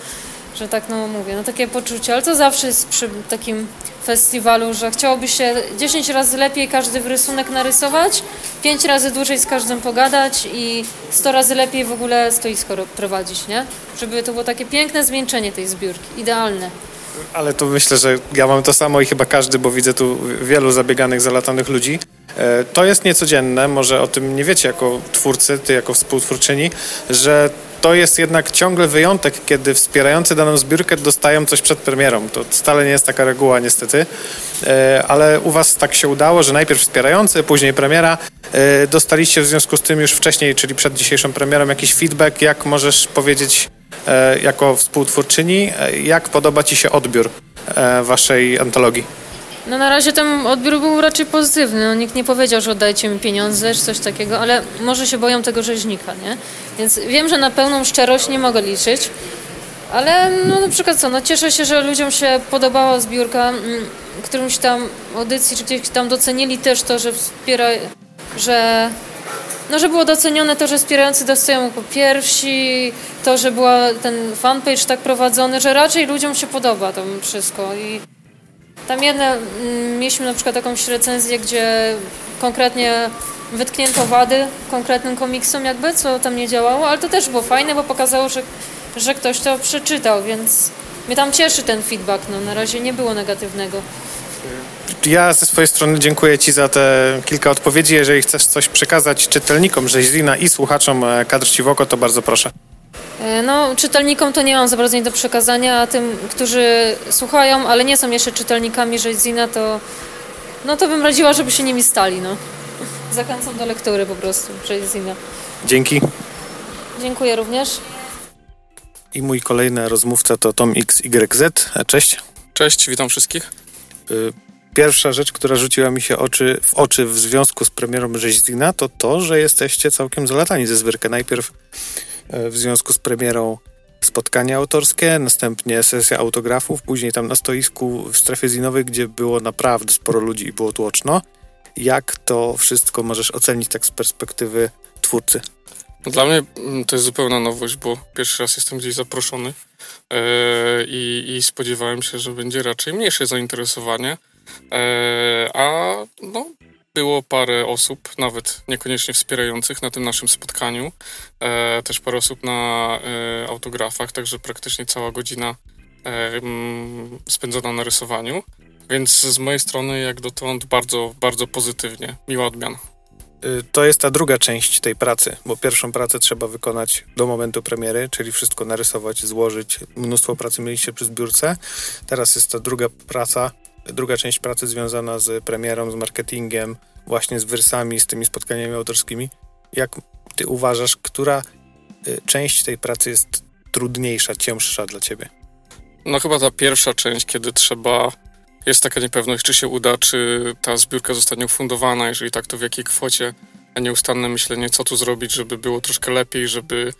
że tak no mówię, no takie poczucie, ale to zawsze jest przy takim festiwalu, że chciałoby się 10 razy lepiej każdy rysunek narysować, 5 razy dłużej z każdym pogadać i 100 razy lepiej w ogóle stoisko prowadzić, nie? Żeby to było takie piękne zwieńczenie tej zbiórki, idealne. Ale to myślę, że ja mam to samo i chyba każdy, bo widzę tu wielu zabieganych, zalatanych ludzi. E, to jest niecodzienne, może o tym nie wiecie jako twórcy, ty jako współtwórczyni, że to jest jednak ciągle wyjątek, kiedy wspierający daną zbiórkę dostają coś przed premierą. To wcale nie jest taka reguła niestety, e, ale u Was tak się udało, że najpierw wspierający, później premiera. E, dostaliście w związku z tym już wcześniej, czyli przed dzisiejszą premierą, jakiś feedback. Jak możesz powiedzieć jako współtwórczyni, jak podoba Ci się odbiór Waszej antologii? No na razie ten odbiór był raczej pozytywny. No, nikt nie powiedział, że oddajcie mi pieniądze czy coś takiego, ale może się boją tego rzeźnika, nie? Więc wiem, że na pełną szczerość nie mogę liczyć. Ale no na przykład co, no cieszę się, że ludziom się podobała zbiórka, mm, którymś tam audycji, czy gdzieś tam docenili też to, że wspiera, że no, że było docenione to, że wspierający dostają jako pierwsi, to, że była ten fanpage tak prowadzony, że raczej ludziom się podoba to wszystko i tam jedne, mm, mieliśmy na przykład jakąś recenzję, gdzie konkretnie wytknięto wady konkretnym komiksom jakby, co tam nie działało, ale to też było fajne, bo pokazało, że, że ktoś to przeczytał, więc mnie tam cieszy ten feedback, no na razie nie było negatywnego. Ja ze swojej strony dziękuję Ci za te kilka odpowiedzi. Jeżeli chcesz coś przekazać czytelnikom Rzeźlina i słuchaczom e, kadr Ci w oko, to bardzo proszę. E, no, czytelnikom to nie mam za bardzo nic do przekazania, a tym, którzy słuchają, ale nie są jeszcze czytelnikami Rzeźzina, to no to bym radziła, żeby się nimi stali, no. Zachęcam do lektury po prostu Rzeźzina. Dzięki. Dziękuję również. I mój kolejny rozmówca to Tom XYZ. Cześć. Cześć, witam wszystkich. E, pierwsza rzecz, która rzuciła mi się oczy, w oczy w związku z premierą Rzeźzina, to to, że jesteście całkiem zalatani ze zwyrkę. Najpierw w związku z premierą spotkanie autorskie, następnie sesja autografów, później tam na stoisku w strefie zinowej, gdzie było naprawdę sporo ludzi i było tłoczno. Jak to wszystko możesz ocenić tak z perspektywy twórcy? Dla mnie mm, to jest zupełna nowość, bo pierwszy raz jestem gdzieś zaproszony yy, i, spodziewałem się, że będzie raczej mniejsze zainteresowanie. Yy, a no, było parę osób, nawet niekoniecznie wspierających na tym naszym spotkaniu. E, też parę osób na e, autografach, także praktycznie cała godzina e, mm, spędzona na rysowaniu. Więc z mojej strony, jak dotąd, bardzo, bardzo pozytywnie. Miła odmiana. Y, To jest ta druga część tej pracy, bo pierwszą pracę trzeba wykonać do momentu premiery, czyli wszystko narysować, złożyć. Mnóstwo pracy mieliście przy zbiórce. Teraz jest ta druga praca, druga część pracy związana z premierą, z marketingiem, właśnie z wersami, z tymi spotkaniami autorskimi. Jak ty uważasz, która y, część tej pracy jest trudniejsza, cięższa dla ciebie? No chyba ta pierwsza część, kiedy trzeba, jest taka niepewność, czy się uda, czy ta zbiórka zostanie ufundowana, jeżeli tak, to w jakiej kwocie, a nieustanne myślenie, co tu zrobić, żeby było troszkę lepiej, żeby,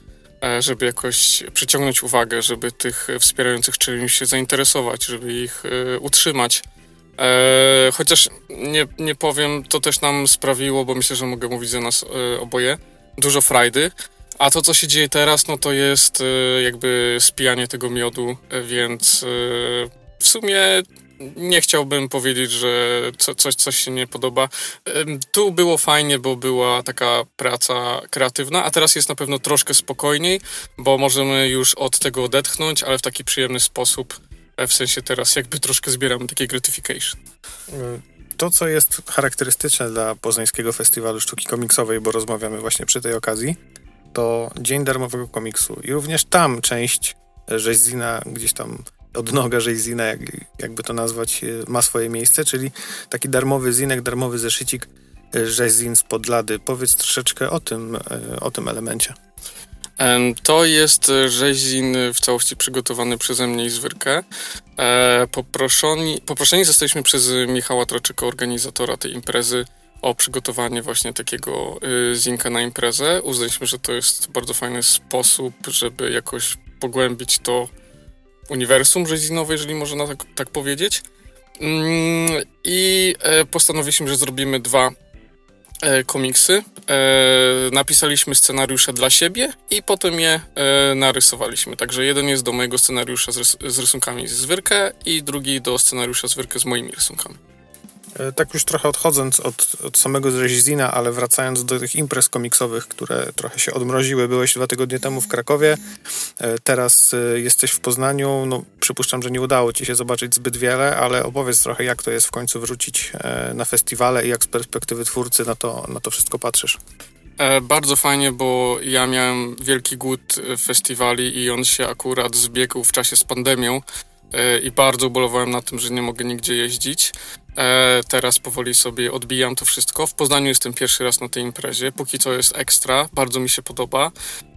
e, żeby jakoś przyciągnąć uwagę, żeby tych wspierających czymś się zainteresować, żeby ich e, utrzymać. E, chociaż nie, nie powiem, to też nam sprawiło, bo myślę, że mogę mówić za nas e, oboje, dużo frajdy. A to, co się dzieje teraz, no to jest e, jakby spijanie tego miodu, e, więc e, w sumie nie chciałbym powiedzieć, że co, coś, coś się nie podoba. Tu było fajnie, bo była taka praca kreatywna, a teraz jest na pewno troszkę spokojniej, bo możemy już od tego odetchnąć, ale w taki przyjemny sposób. E, W sensie teraz jakby troszkę zbieramy takie gratification. To, co jest charakterystyczne dla Poznańskiego Festiwalu Sztuki Komiksowej, bo rozmawiamy właśnie przy tej okazji, to Dzień Darmowego Komiksu. I również tam część rzeźzina, gdzieś tam odnoga rzeźzina, jak, jakby to nazwać, y, ma swoje miejsce, czyli taki darmowy zinek, darmowy zeszycik y, rzeźzin z podlady. Powiedz troszeczkę o tym, o tym elemencie. To jest e, rzezin w całości przygotowany przeze mnie i Zwyrkę. E, Poproszeni, poproszeni zostaliśmy przez Michała Troczyka, organizatora tej imprezy, o przygotowanie właśnie takiego y, zinka na imprezę. Uznaliśmy, że to jest bardzo fajny sposób, żeby jakoś pogłębić to uniwersum rzezinowe, jeżeli można tak, tak powiedzieć. Mm, I e, postanowiliśmy, że zrobimy dwa komiksy. E, napisaliśmy scenariusze dla siebie i potem je e, narysowaliśmy. Także jeden jest do mojego scenariusza z, rys- z rysunkami z Wyrkę i drugi do scenariusza z Wyrkę z moimi rysunkami. E, Tak już trochę odchodząc od, od samego rzeźzina, ale wracając do tych imprez komiksowych, które trochę się odmroziły. Byłeś dwa tygodnie temu w Krakowie, e, teraz e, jesteś w Poznaniu. No, przypuszczam, że nie udało ci się zobaczyć zbyt wiele, ale opowiedz trochę, jak to jest w końcu wrócić na festiwale i jak z perspektywy twórcy na to, na to wszystko patrzysz. Bardzo fajnie, bo ja miałem wielki głód festiwali i on się akurat zbiegł w czasie z pandemią i bardzo ubolewałem na tym, że nie mogę nigdzie jeździć. E, teraz powoli sobie odbijam to wszystko. W Poznaniu jestem pierwszy raz na tej imprezie. Póki co jest ekstra, bardzo mi się podoba.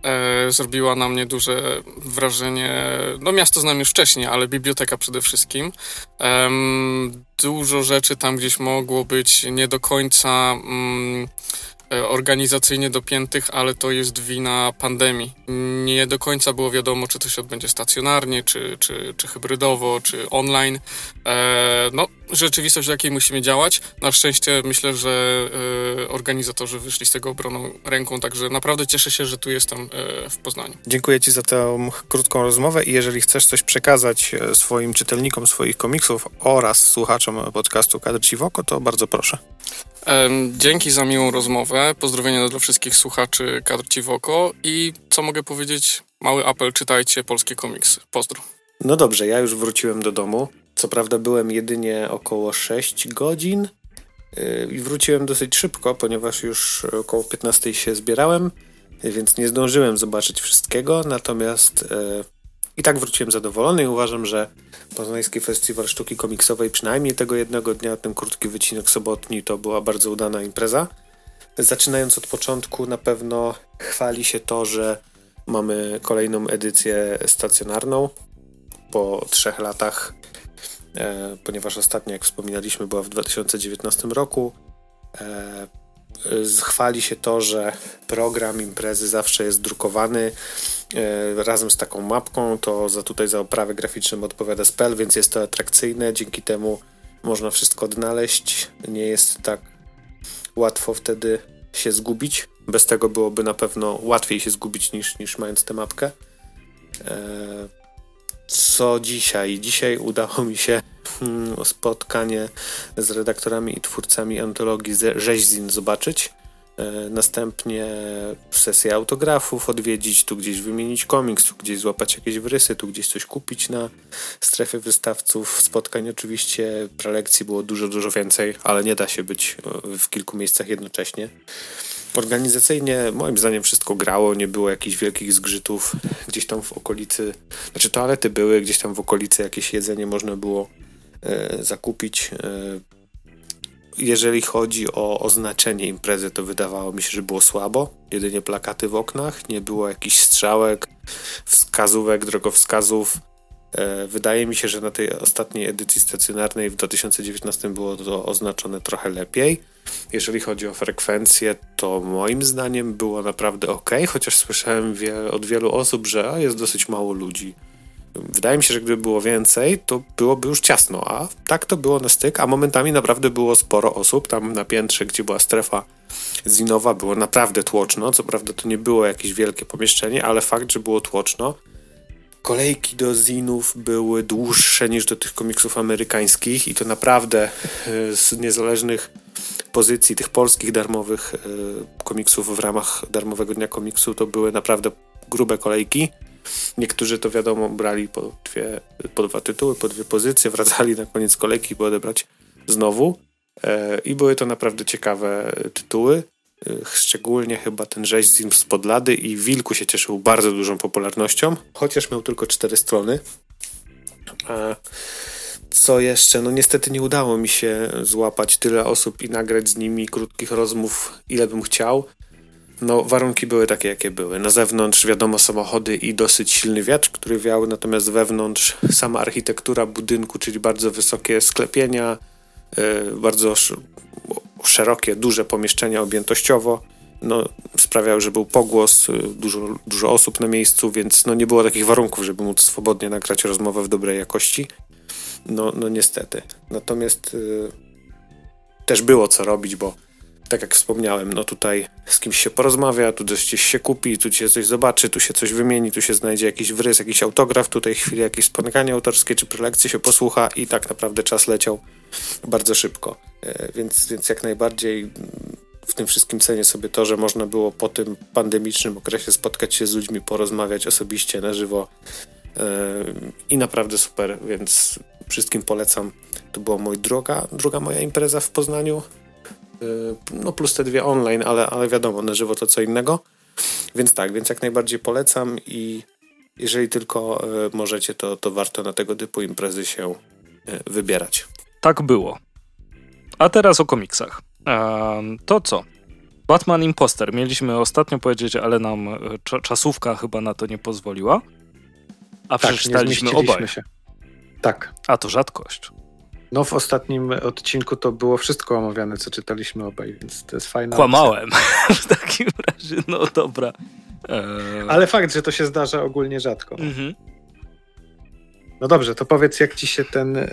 E, zrobiła na mnie duże wrażenie. No, miasto znam już wcześniej, ale biblioteka przede wszystkim. Dużo rzeczy tam gdzieś mogło być nie do końca. Mm, organizacyjnie dopiętych, ale to jest wina pandemii. Nie do końca było wiadomo, czy to się odbędzie stacjonarnie, czy, czy, czy hybrydowo, czy online. E, no, rzeczywistość, w jakiej musimy działać. Na szczęście myślę, że e, organizatorzy wyszli z tego obroną ręką, także naprawdę cieszę się, że tu jestem e, w Poznaniu. Dziękuję Ci za tę krótką rozmowę i jeżeli chcesz coś przekazać e, swoim czytelnikom swoich komiksów oraz słuchaczom podcastu Kadr Ci w oko, to bardzo proszę. Dzięki za miłą rozmowę. Pozdrowienia dla wszystkich słuchaczy Kadr Ci w oko i co mogę powiedzieć? Mały apel, czytajcie polskie komiksy. Pozdro. No dobrze, ja już wróciłem do domu. Co prawda byłem jedynie około 6 godzin yy, i wróciłem dosyć szybko, ponieważ już około 15 się zbierałem, więc nie zdążyłem zobaczyć wszystkiego, natomiast yy, i tak wróciłem zadowolony i uważam, że Poznański Festiwal Sztuki Komiksowej przynajmniej tego jednego dnia, ten krótki wycinek sobotni, to była bardzo udana impreza. Zaczynając od początku, na pewno chwali się to, że mamy kolejną edycję stacjonarną po trzech latach, e, ponieważ ostatnia, jak wspominaliśmy, była w 2019 roku. Chwali się to, że program imprezy zawsze jest drukowany e, razem z taką mapką. To za tutaj za oprawę graficzną odpowiada Spell, więc jest to atrakcyjne. Dzięki temu można wszystko odnaleźć. Nie jest tak łatwo wtedy się zgubić. Bez tego byłoby na pewno łatwiej się zgubić niż, niż mając tę mapkę. E, co dzisiaj? Dzisiaj udało mi się spotkanie z redaktorami i twórcami antologii Rzeźzin zobaczyć. E, następnie sesję autografów odwiedzić, tu gdzieś wymienić komiks, tu gdzieś złapać jakieś wrysy, tu gdzieś coś kupić na strefie wystawców. Spotkań oczywiście, prelekcji było dużo, dużo więcej, ale nie da się być e, w kilku miejscach jednocześnie. Organizacyjnie moim zdaniem wszystko grało, nie było jakichś wielkich zgrzytów. Gdzieś tam w okolicy, znaczy toalety były, gdzieś tam w okolicy jakieś jedzenie można było zakupić. E, jeżeli chodzi o oznaczenie imprezy, to wydawało mi się, że było słabo. Jedynie plakaty w oknach, nie było jakichś strzałek, wskazówek, drogowskazów. E, wydaje mi się, że na tej ostatniej edycji stacjonarnej w 2019 było to oznaczone trochę lepiej. Jeżeli chodzi o frekwencję, to moim zdaniem było naprawdę ok, chociaż słyszałem od wielu osób, że jest dosyć mało ludzi. Wydaje mi się, że gdyby było więcej, to byłoby już ciasno, a tak to było na styk, a momentami naprawdę było sporo osób. Tam na piętrze, gdzie była strefa zinowa, było naprawdę tłoczno. Co prawda to nie było jakieś wielkie pomieszczenie, ale fakt, że było tłoczno. Kolejki do zinów były dłuższe niż do tych komiksów amerykańskich i to naprawdę e, z niezależnych pozycji tych polskich darmowych e, komiksów w ramach darmowego dnia komiksu to były naprawdę grube kolejki. Niektórzy to wiadomo brali po, dwie, po dwa tytuły, po dwie pozycje, (laughs) wracali na koniec kolejki, by odebrać znowu. E, I były to naprawdę ciekawe tytuły. E, szczególnie chyba ten rzeź z Podlady i Wilku się cieszył bardzo dużą popularnością, chociaż miał tylko cztery strony. E, co jeszcze? No niestety nie udało mi się złapać tyle osób i nagrać z nimi krótkich rozmów, ile bym chciał. No, warunki były takie, jakie były. Na zewnątrz, wiadomo, samochody i dosyć silny wiatr, który wiał, natomiast wewnątrz sama architektura budynku, czyli bardzo wysokie sklepienia, yy, bardzo szerokie, duże pomieszczenia objętościowo, no, sprawiały, że był pogłos, yy, dużo, dużo osób na miejscu, więc no, nie było takich warunków, żeby móc swobodnie nagrać rozmowę w dobrej jakości. No, no niestety. Natomiast yy, też było co robić, bo tak jak wspomniałem, no tutaj z kimś się porozmawia, tu gdzieś się kupi, tu się coś zobaczy, tu się coś wymieni, tu się znajdzie jakiś wrys, jakiś autograf, tutaj chwilę jakieś spotkanie autorskie czy prelekcje się posłucha i tak naprawdę czas leciał bardzo szybko. E, więc, więc jak najbardziej w tym wszystkim cenię sobie to, że można było po tym pandemicznym okresie spotkać się z ludźmi, porozmawiać osobiście, na żywo e, i naprawdę super, więc wszystkim polecam. To była mój droga, druga moja impreza w Poznaniu. Y, no plus te dwie online, ale, ale wiadomo, na żywo to co innego. Więc tak, więc jak najbardziej polecam i jeżeli tylko y, możecie, to, to warto na tego typu imprezy się y, wybierać. Tak było. A teraz o komiksach. To co? Batman Imposter. Mieliśmy ostatnio powiedzieć, ale nam czasówka chyba na to nie pozwoliła. A tak, przeczytaliśmy obaj. Się. Tak. A to rzadkość. No w ostatnim odcinku to było wszystko omawiane, co czytaliśmy obaj, więc to jest fajne. Kłamałem (laughs) w takim razie, no dobra. Eee... Ale fakt, że to się zdarza ogólnie rzadko. Mhm. No dobrze, to powiedz, jak ci się ten e,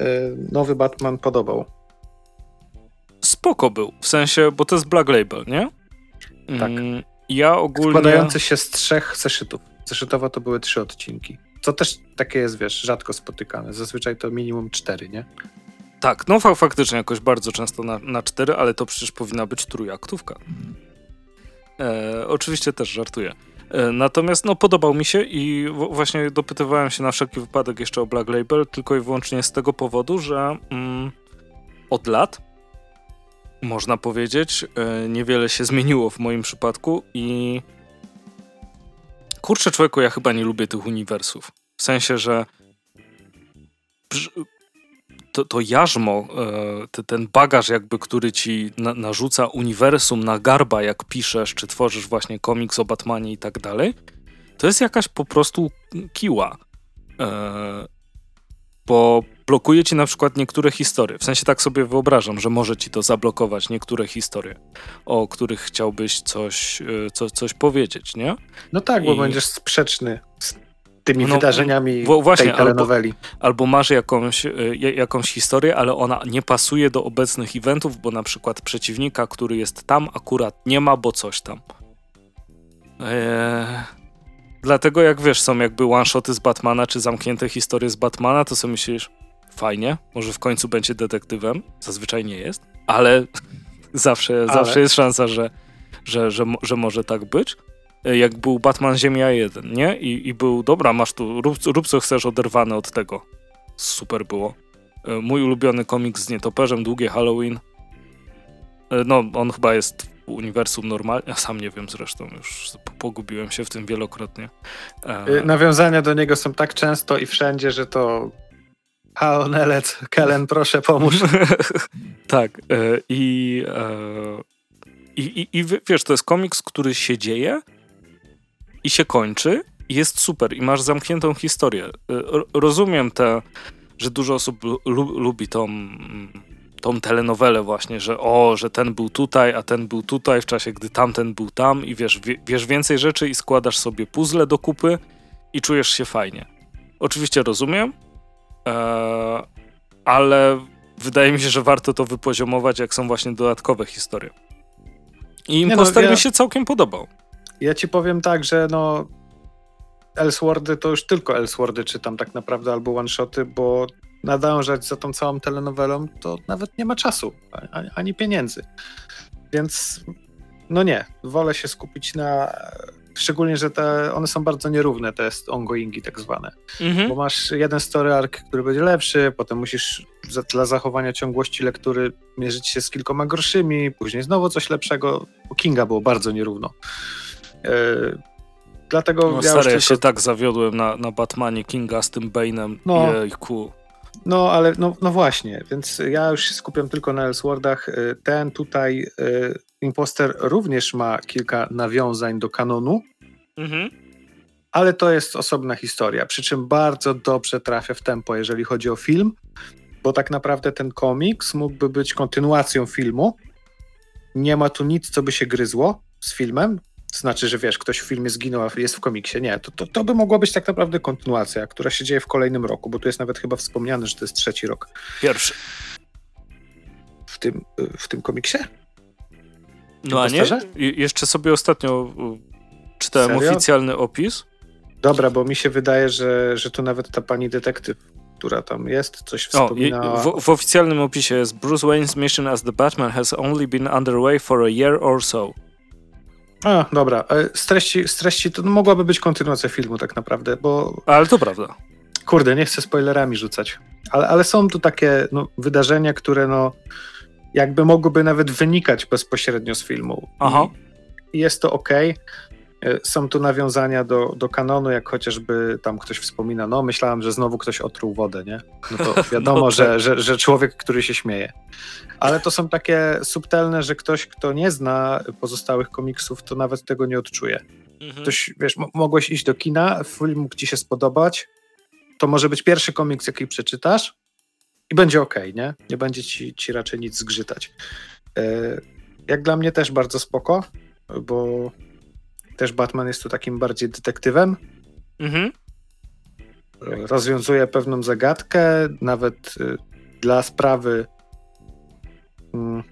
nowy Batman podobał? Spoko był, w sensie, bo to jest Black Label, nie? Tak. Mm, ja ogólnie... Składający się z trzech zeszytów. Zeszytowo to były trzy odcinki. Co też takie jest, wiesz, rzadko spotykane. Zazwyczaj to minimum cztery, nie? Tak, no faktycznie jakoś bardzo często na, na cztery, ale to przecież powinna być trójaktówka. E, oczywiście też żartuję. E, natomiast no podobał mi się i właśnie dopytywałem się na wszelki wypadek jeszcze o Black Label tylko i wyłącznie z tego powodu, że mm, od lat można powiedzieć, e, niewiele się zmieniło w moim przypadku i kurczę człowieku, ja chyba nie lubię tych uniwersów. W sensie, że to, to jarzmo, e, ten bagaż jakby, który ci na, narzuca uniwersum na garba, jak piszesz, czy tworzysz właśnie komiks o Batmanie i tak dalej, to jest jakaś po prostu kiła. E, bo blokuje ci na przykład niektóre historie. W sensie tak sobie wyobrażam, że może ci to zablokować niektóre historie, o których chciałbyś coś, e, co, coś powiedzieć, nie? No tak, bo będziesz sprzeczny z tymi no, wydarzeniami właśnie, tej telenoweli. Albo, albo masz jakąś, y, jakąś historię, ale ona nie pasuje do obecnych eventów, bo na przykład przeciwnika, który jest tam, akurat nie ma, bo coś tam. Eee, dlatego jak wiesz, są jakby one-shoty z Batmana, czy zamknięte historie z Batmana, to sobie myślisz, fajnie, może w końcu będzie detektywem, zazwyczaj nie jest, ale (laughs) zawsze, Ale? zawsze jest szansa, że, że, że, że może tak być. E, Jak był Batman Ziemia 1, nie? I, i był, dobra, masz tu, rób, rób co chcesz, oderwane od tego. Super było. E, Mój ulubiony komiks z nietoperzem, Długie Halloween. E, No, on chyba jest w uniwersum normalnie, ja sam nie wiem zresztą, już po- pogubiłem się w tym wielokrotnie. E, Nawiązania do niego są tak często i wszędzie, że to Halo Nelet, Kellen, proszę pomóż. (laughs) tak. I, i, i, I wiesz, to jest komiks, który się dzieje i się kończy i jest super i masz zamkniętą historię. Ro- Rozumiem te, że dużo osób lu, lu- lubi tą, tą telenowelę właśnie, że o, że ten był tutaj, a ten był tutaj w czasie, gdy tamten był tam i wiesz, wie, wiesz więcej rzeczy i składasz sobie puzzle do kupy i czujesz się fajnie. Oczywiście rozumiem, e, ale wydaje mi się, że warto to wypoziomować, jak są właśnie dodatkowe historie. I no, Imposter ja- mi się całkiem podobał. Ja ci powiem tak, że no Elseworldy to już tylko Elseworldy czytam tak naprawdę, albo one-shoty, bo nadążać za tą całą telenowelą to nawet nie ma czasu, ani, ani pieniędzy. Więc no nie, wolę się skupić na... Szczególnie, że te, one są bardzo nierówne, te ongoingi tak zwane. Mhm. Bo masz jeden story arc, który będzie lepszy, potem musisz za, dla zachowania ciągłości lektury mierzyć się z kilkoma gorszymi, później znowu coś lepszego. U Kinga było bardzo nierówno. Yy, dlatego No, ja już stary, ja tylko, się tak zawiodłem na, na Batmanie Kinga z tym Bane'em. No. Jejku. No, ale no, no właśnie, więc ja już się skupiam tylko na Elseworldach. Yy, Ten tutaj yy, Imposter również ma kilka nawiązań do kanonu, Mhm. ale to jest osobna historia, przy czym bardzo dobrze trafia w tempo, jeżeli chodzi o film, bo tak naprawdę ten komiks mógłby być kontynuacją filmu. Nie ma tu nic, co by się gryzło z filmem. To znaczy, że wiesz, ktoś w filmie zginął, a jest w komiksie. Nie, to, to, to by mogła być tak naprawdę kontynuacja, która się dzieje w kolejnym roku, bo tu jest nawet chyba wspomniane, że to jest trzeci rok Pierwszy. w tym, w tym komiksie. No a nie? I- jeszcze sobie ostatnio czytałem Serio? oficjalny opis. Dobra, bo mi się wydaje, że, że tu nawet ta pani detektyw, która tam jest, coś O, wspominała. w, w oficjalnym opisie jest Bruce Wayne's mission as the Batman has only been underway for a year or so. A, dobra. E, Z treści, z treści to mogłaby być kontynuacja filmu tak naprawdę, bo Ale to prawda. kurde, nie chcę spoilerami rzucać, ale, ale są tu takie no, wydarzenia, które no jakby mogłyby nawet wynikać bezpośrednio z filmu. Aha. I jest to ok. Są tu nawiązania do, do kanonu, jak chociażby tam ktoś wspomina, no myślałem, że znowu ktoś otruł wodę, nie? No to (laughs) wiadomo, No że, tak. że, że człowiek, który się śmieje. Ale to są takie subtelne, że ktoś, kto nie zna pozostałych komiksów, to nawet tego nie odczuje. Mhm. Ktoś, wiesz, mo- mogłeś iść do kina, film mógł ci się spodobać, to może być pierwszy komiks, jaki przeczytasz i będzie ok, nie? Nie będzie ci, ci raczej nic zgrzytać. E, Jak dla mnie też bardzo spoko, bo też Batman jest tu takim bardziej detektywem. Mhm. Rozwiązuje pewną zagadkę, nawet e, dla sprawy mm,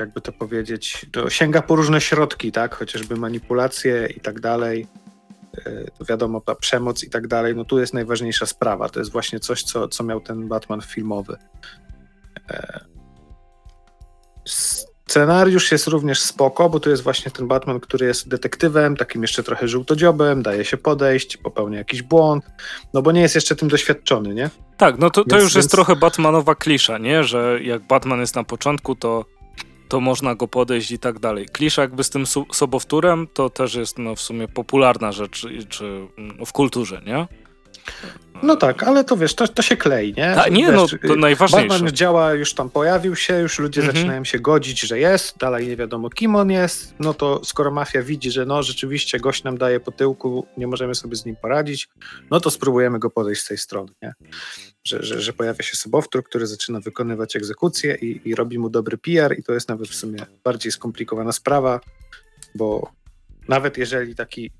jakby to powiedzieć, to sięga po różne środki, tak? Chociażby manipulacje i tak dalej. To wiadomo, ta przemoc i tak dalej. No tu jest najważniejsza sprawa. To jest właśnie coś, co, co miał ten Batman filmowy. E, Scenariusz jest również spoko, bo tu jest właśnie ten Batman, który jest detektywem, takim jeszcze trochę żółtodziobem, daje się podejść, popełnia jakiś błąd, no bo nie jest jeszcze tym doświadczony, nie? Tak, no to, to Więc- już jest więc- trochę Batmanowa klisza, nie? Że jak Batman jest na początku, to, to można go podejść i tak dalej. Klisza jakby z tym sobowtórem to też jest no, w sumie popularna rzecz czy no, w kulturze, nie? No tak, ale to wiesz, to, to się klei, nie? Ta, nie, wiesz, no to najważniejsze. Batman działa, już tam pojawił się, już ludzie Mhm. zaczynają się godzić, że jest, dalej nie wiadomo kim on jest, no to skoro mafia widzi, że no rzeczywiście gość nam daje po tyłku, nie możemy sobie z nim poradzić, no to spróbujemy go podejść z tej strony, nie? Że, że, że pojawia się sobowtór, który zaczyna wykonywać egzekucję i, i robi mu dobry PR i to jest nawet w sumie bardziej skomplikowana sprawa, bo nawet jeżeli taki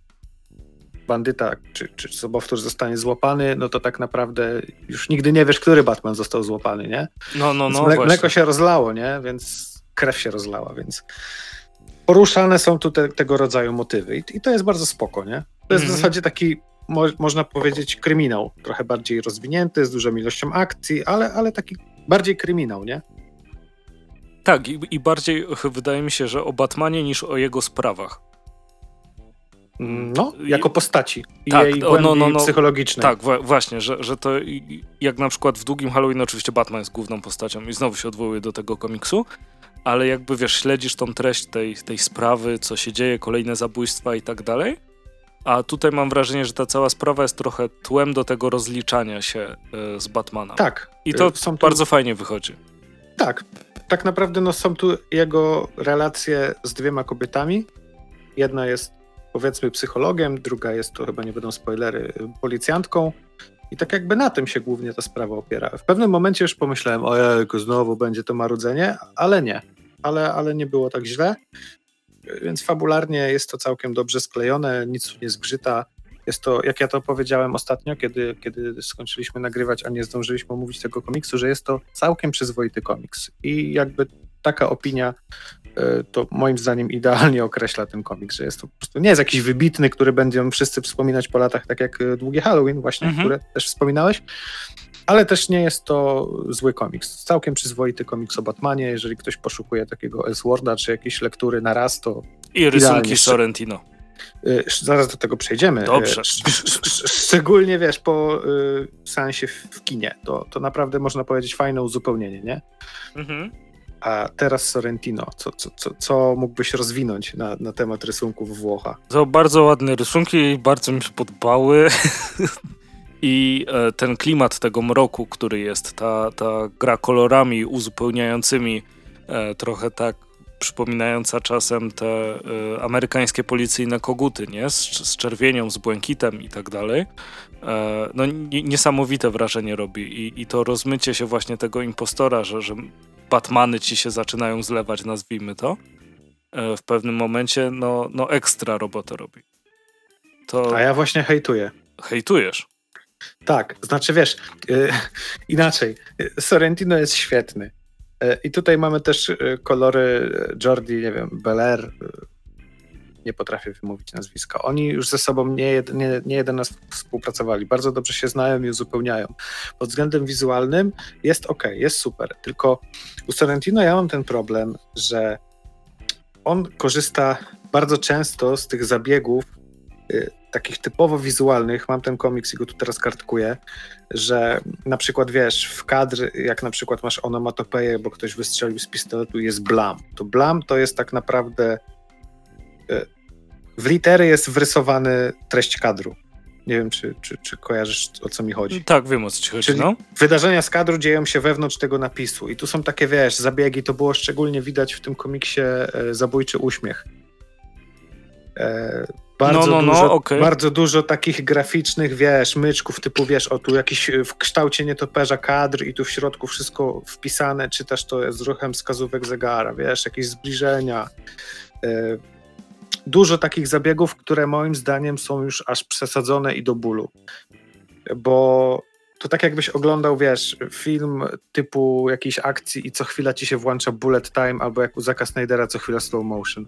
bandyta czy, czy sobowtór zostanie złapany, no to tak naprawdę już nigdy nie wiesz, który Batman został złapany, nie? No, no, no, mle- mleko się rozlało, nie? Więc krew się rozlała, więc poruszane są tu te, tego rodzaju motywy i, i to jest bardzo spoko, nie? To jest Mhm. w zasadzie taki mo można powiedzieć kryminał, trochę bardziej rozwinięty, z dużą ilością akcji, ale, ale taki bardziej kryminał, nie? Tak, i, i bardziej wydaje mi się, że o Batmanie niż o jego sprawach. No, jako postaci i Tak, jej o, głębi no, no, no. psychologicznej. Tak, właśnie, że, że to jak na przykład w długim Halloween oczywiście Batman jest główną postacią i znowu się odwołuje do tego komiksu, ale jakby wiesz, śledzisz tą treść tej, tej sprawy, co się dzieje, kolejne zabójstwa i tak dalej. A tutaj mam wrażenie, że ta cała sprawa jest trochę tłem do tego rozliczania się e, z Batmanem. Tak. I to y, są tu- bardzo fajnie wychodzi. Tak. Tak naprawdę no, są tu jego relacje z dwiema kobietami. Jedna jest powiedzmy psychologiem, druga jest, to chyba nie będą spoilery, policjantką. I tak jakby na tym się głównie ta sprawa opiera. W pewnym momencie już pomyślałem, ojejku, znowu będzie to marudzenie, ale nie. Ale, ale nie było tak źle. Więc fabularnie jest to całkiem dobrze sklejone, nic nie zgrzyta. Jest to, jak ja to powiedziałem ostatnio, kiedy, kiedy skończyliśmy nagrywać, a nie zdążyliśmy omówić tego komiksu, że jest to całkiem przyzwoity komiks. I jakby taka opinia to moim zdaniem idealnie określa ten komiks, że jest to po prostu nie jest jakiś wybitny, który będziemy wszyscy wspominać po latach, tak jak e, Długi Halloween właśnie, Mhm. które też wspominałeś, ale też nie jest to zły komiks. Całkiem przyzwoity komiks o Batmanie, jeżeli ktoś poszukuje takiego Elseworlda, czy jakiejś lektury na raz, to I rysunki. Sorrentino. Y, Zaraz do tego przejdziemy. Dobrze. Sz- sz- sz- Szczególnie wiesz, po y, seansie w kinie. To, to naprawdę można powiedzieć fajne uzupełnienie, nie? Mhm. A teraz Sorrentino. Co, co, co, co mógłbyś rozwinąć na, na temat rysunków Włocha? To bardzo ładne rysunki, bardzo mi się podobały. (laughs) I e, ten klimat tego mroku, który jest, ta, ta gra kolorami uzupełniającymi, e, trochę tak przypominająca czasem te e, amerykańskie policyjne koguty, nie? Z, z czerwienią, z błękitem i tak dalej. E, no ni- niesamowite wrażenie robi I, i to rozmycie się właśnie tego impostora, że, że Batmany ci się zaczynają zlewać, nazwijmy to, e, w pewnym momencie, no, no ekstra robotę robi. To A ja właśnie hejtuję. hejtujesz. Tak, znaczy wiesz, y, (laughs) inaczej. Y, Sorrentino jest świetny. Y, I tutaj mamy też kolory Jordi, nie wiem, Belair. Nie potrafię wymówić nazwiska. Oni już ze sobą nie, nie, nie jeden raz współpracowali. Bardzo dobrze się znają i uzupełniają. Pod względem wizualnym jest ok, jest super. Tylko u Sorrentino ja mam ten problem, że on korzysta bardzo często z tych zabiegów y, takich typowo wizualnych, mam ten komiks i go tu teraz kartkuję, że na przykład wiesz, w kadr, jak na przykład masz onomatopeję, bo ktoś wystrzelił z pistoletu, jest blam. To blam to jest tak naprawdę w litery jest wrysowany treść kadru. Nie wiem, czy, czy, czy kojarzysz, o co mi chodzi. Tak, wiem o co ci chodzi, Czyli no. wydarzenia z kadru dzieją się wewnątrz tego napisu. I tu są takie, wiesz, zabiegi. To było szczególnie widać w tym komiksie e, Zabójczy Uśmiech. E, bardzo, No, no, no, dużo, okej. bardzo dużo takich graficznych, wiesz, myczków typu, wiesz, o tu jakiś e, w kształcie nietoperza kadr i tu w środku wszystko wpisane, czytasz to z ruchem wskazówek zegara, wiesz, jakieś zbliżenia. E, dużo takich zabiegów, które moim zdaniem są już aż przesadzone i do bólu. Bo to tak jakbyś oglądał, wiesz, film typu jakiejś akcji i co chwila ci się włącza bullet time, albo jak u Zaka Snydera co chwila slow motion.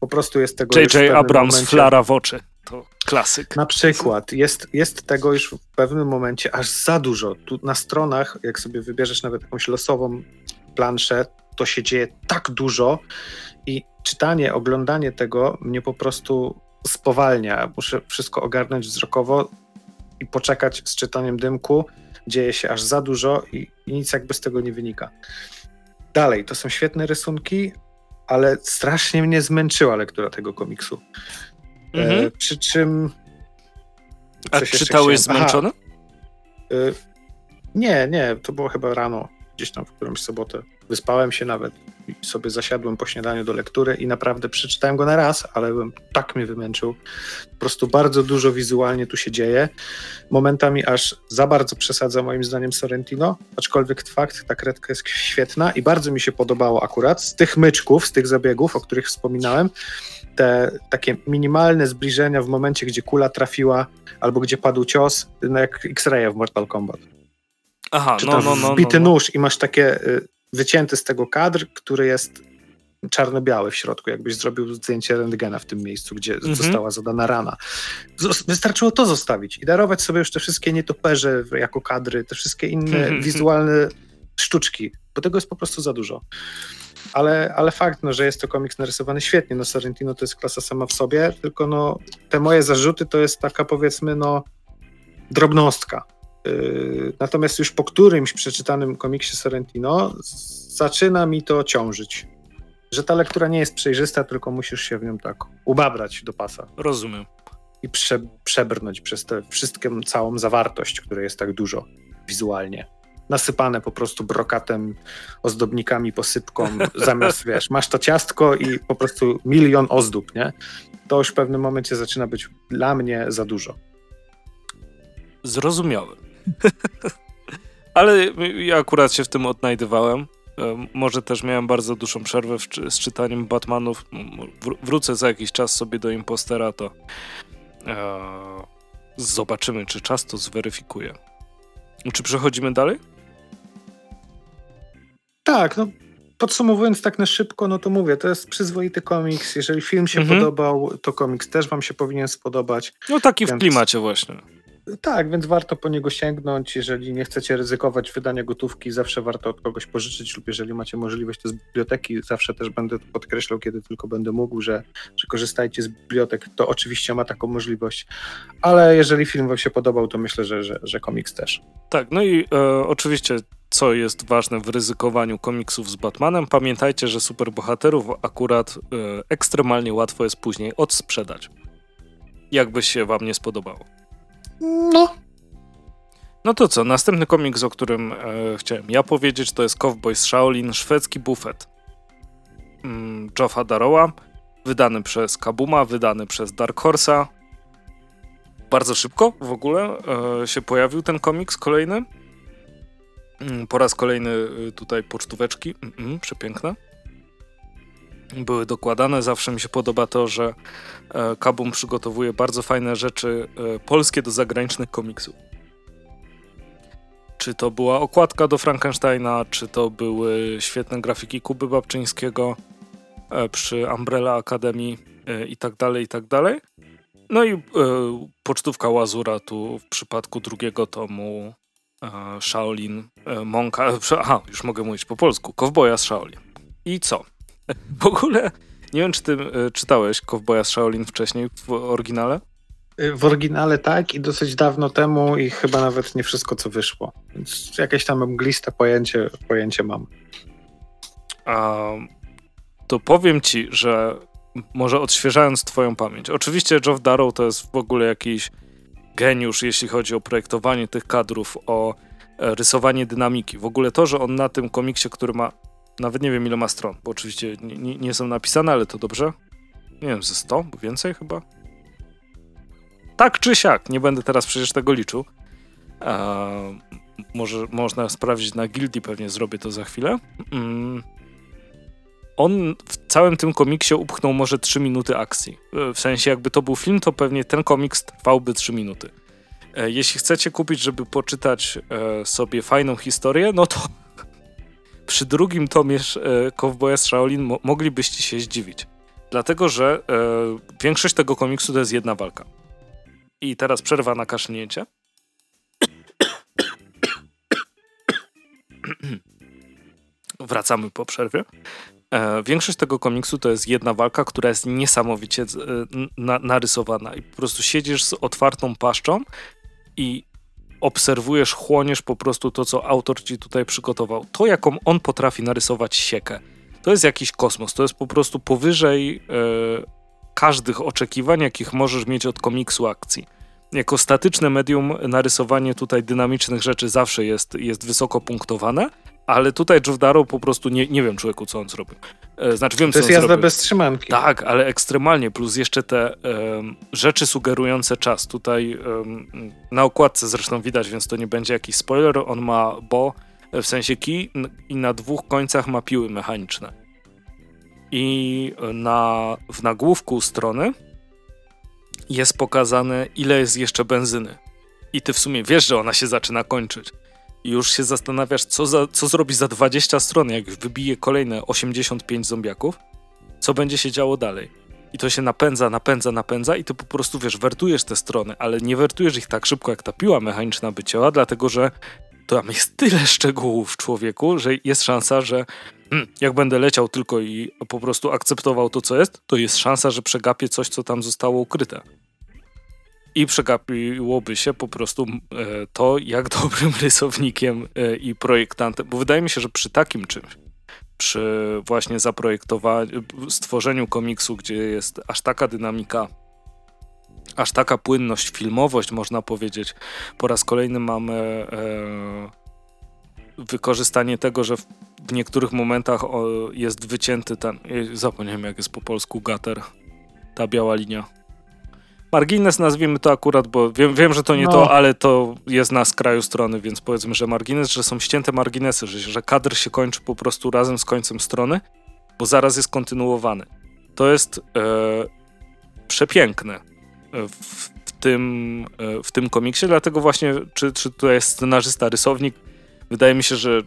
Po prostu jest tego J.J. Abrams, momencie- flara w oczy. To klasyk. Na przykład jest, jest tego już w pewnym momencie aż za dużo. Tu na stronach, jak sobie wybierzesz nawet jakąś losową planszę, to się dzieje tak dużo i czytanie, oglądanie tego mnie po prostu spowalnia. Muszę wszystko ogarnąć wzrokowo i poczekać z czytaniem dymku. Dzieje się aż za dużo i, i nic jakby z tego nie wynika. Dalej, to są świetne rysunki, ale strasznie mnie zmęczyła lektura tego komiksu. Mhm. E, przy czym. A czytałeś chciałem- zmęczony? y, nie, nie, to było chyba rano, gdzieś tam w którąś sobotę. Wyspałem się nawet i sobie zasiadłem po śniadaniu do lektury i naprawdę przeczytałem go na raz, ale bym tak mnie wymęczył. Po prostu bardzo dużo wizualnie tu się dzieje. Momentami aż za bardzo przesadza moim zdaniem Sorrentino, aczkolwiek fakt, ta kredka jest świetna i bardzo mi się podobało akurat z tych myczków, z tych zabiegów, o których wspominałem, te takie minimalne zbliżenia w momencie, gdzie kula trafiła albo gdzie padł cios, no jak X-Raya w Mortal Kombat. Aha, Czy no, tam no, no. wbity no, no. nóż i masz takie y, wycięty z tego kadr, który jest czarno-białe w środku, jakbyś zrobił zdjęcie rentgena w tym miejscu, gdzie Mhm. została zadana rana. Wystarczyło to zostawić i darować sobie już te wszystkie nietoperze jako kadry, te wszystkie inne Mhm. wizualne sztuczki, bo tego jest po prostu za dużo. Ale, ale fakt, no, że jest to komiks narysowany świetnie, no Sorrentino to jest klasa sama w sobie, tylko no, te moje zarzuty to jest taka powiedzmy no drobnostka. Yy, natomiast już po którymś przeczytanym komiksie Sorrentino zaczyna mi to ciążyć. Że ta lektura nie jest przejrzysta, tylko musisz się w nią tak ubabrać do pasa Rozumiem. i prze, przebrnąć przez tę wszystką całą zawartość, której jest tak dużo wizualnie. Nasypane po prostu brokatem, ozdobnikami, posypką, (laughs) zamiast, wiesz, masz to ciastko i po prostu milion ozdób, nie? To już w pewnym momencie zaczyna być dla mnie za dużo. Zrozumiałe. (laughs) Ale ja akurat się w tym odnajdywałem. E, Może też miałem bardzo dłuższą przerwę w, z czytaniem Batmanów. Wr- Wrócę za jakiś czas sobie do Impostera, to e, zobaczymy, czy czas to zweryfikuje. Czy przechodzimy dalej? Tak, no podsumowując tak na szybko, no to mówię, to jest przyzwoity komiks. Jeżeli film się Mhm. podobał, to komiks też wam się powinien spodobać. No taki w Więc- klimacie właśnie. Tak, więc warto po niego sięgnąć. Jeżeli nie chcecie ryzykować wydania gotówki, zawsze warto od kogoś pożyczyć, lub jeżeli macie możliwość, to z biblioteki. Zawsze też będę podkreślał, kiedy tylko będę mógł, że, że korzystajcie z bibliotek. To oczywiście ma taką możliwość, ale jeżeli film wam się podobał, to myślę, że, że, że komiks też. Tak, no i e, oczywiście, co jest ważne w ryzykowaniu komiksów z Batmanem, pamiętajcie, że superbohaterów akurat e, ekstremalnie łatwo jest później odsprzedać. Jakby się wam nie spodobało. No, No to co, następny komiks, o którym e, chciałem ja powiedzieć, to jest Cowboy z Shaolin, szwedzki bufet. Mm, Joffa Daroła, wydany przez Kabuma, wydany przez Dark Horse'a. Bardzo szybko w ogóle e, się pojawił ten komiks kolejny. Mm, Po raz kolejny y, tutaj pocztóweczki, mm, mm, przepiękne. Były dokładane. Zawsze mi się podoba to, że e, Kabum przygotowuje bardzo fajne rzeczy e, polskie do zagranicznych komiksów. Czy to była okładka do Frankensteina, czy to były świetne grafiki Kuby Babczyńskiego e, przy Umbrella Academy e, i tak dalej, i tak dalej. No i pocztówka Łazura tu w przypadku drugiego tomu Shaolin Monka, aha, już mogę mówić po polsku, Kowboja z Shaolin. I co? W ogóle nie wiem, czy ty e, czytałeś Kowboja z Shaolin wcześniej w oryginale? y, w oryginale tak i dosyć dawno temu i chyba nawet nie wszystko, co wyszło. Więc jakieś tam mgliste pojęcie, pojęcie mam. A, to powiem ci, że może odświeżając twoją pamięć. Oczywiście Geoff Darrow to jest w ogóle jakiś geniusz, jeśli chodzi o projektowanie tych kadrów, o e, rysowanie dynamiki. W ogóle to, że on na tym komiksie, który ma, nawet nie wiem ile ma stron, bo oczywiście nie, nie, są napisane, ale to dobrze. Nie wiem, ze 100, więcej chyba. Tak czy siak, nie będę teraz przecież tego liczył. E, może można sprawdzić na Gildii, pewnie zrobię to za chwilę. Mm. On w całym tym komiksie upchnął może 3 minuty akcji. E, W sensie, jakby to był film, to pewnie ten komiks trwałby 3 minuty. E, Jeśli chcecie kupić, żeby poczytać e, sobie fajną historię, no to przy drugim tomie e, Cowboya z Shaolin mo moglibyście się zdziwić. Dlatego, że e, większość tego komiksu to jest jedna walka. I teraz przerwa na kaszlnięcie. Wracamy po przerwie. E, większość tego komiksu to jest jedna walka, która jest niesamowicie e, na, narysowana i po prostu siedzisz z otwartą paszczą i obserwujesz, chłoniesz po prostu to, co autor ci tutaj przygotował. To, jaką on potrafi narysować siekę, to jest jakiś kosmos. To jest po prostu powyżej e, każdych oczekiwań, jakich możesz mieć od komiksu akcji. Jako statyczne medium narysowanie tutaj dynamicznych rzeczy zawsze jest, jest wysoko punktowane, ale tutaj Geoff Darrow po prostu nie, nie wiem człowieku, co on zrobił. E, znaczy wiem, To jest jazda zrobił. bez trzymanki. Tak, ale ekstremalnie, plus jeszcze te em, rzeczy sugerujące czas. Tutaj em, na okładce zresztą widać, więc to nie będzie jakiś spoiler. On ma bo, w sensie kij i na dwóch końcach ma piły mechaniczne. I na, w nagłówku strony jest pokazane, ile jest jeszcze benzyny. I ty w sumie wiesz, że ona się zaczyna kończyć. I już się zastanawiasz, co, za, co zrobi za 20 stron, jak wybije kolejne 85 zombiaków. co będzie się działo dalej. I to się napędza, napędza, napędza i ty po prostu, wiesz, wertujesz te strony, ale nie wertujesz ich tak szybko, jak ta piła mechaniczna by ciała, dlatego że tam jest tyle szczegółów w człowieku, że jest szansa, że hmm, jak będę leciał tylko i po prostu akceptował to, co jest, to jest szansa, że przegapię coś, co tam zostało ukryte. I przegapiłoby się po prostu e, to, jak (laughs) dobrym rysownikiem e, i projektantem, bo wydaje mi się, że przy takim czymś, przy właśnie zaprojektowaniu, stworzeniu komiksu, gdzie jest aż taka dynamika, aż taka płynność, filmowość, można powiedzieć. Po raz kolejny mamy e, wykorzystanie tego, że w, niektórych momentach jest wycięty ten, zapomniałem jak jest po polsku, gater, ta biała linia margines nazwijmy to akurat, bo wiem, wiem że to nie no. to, ale to jest na skraju strony, więc powiedzmy, że margines, że są ścięte marginesy, że, że kadr się kończy po prostu razem z końcem strony, bo zaraz jest kontynuowany. To jest e, przepiękne e, w, w, tym, e, w tym komiksie, dlatego właśnie, czy, czy tutaj jest scenarzysta, rysownik, wydaje mi się, że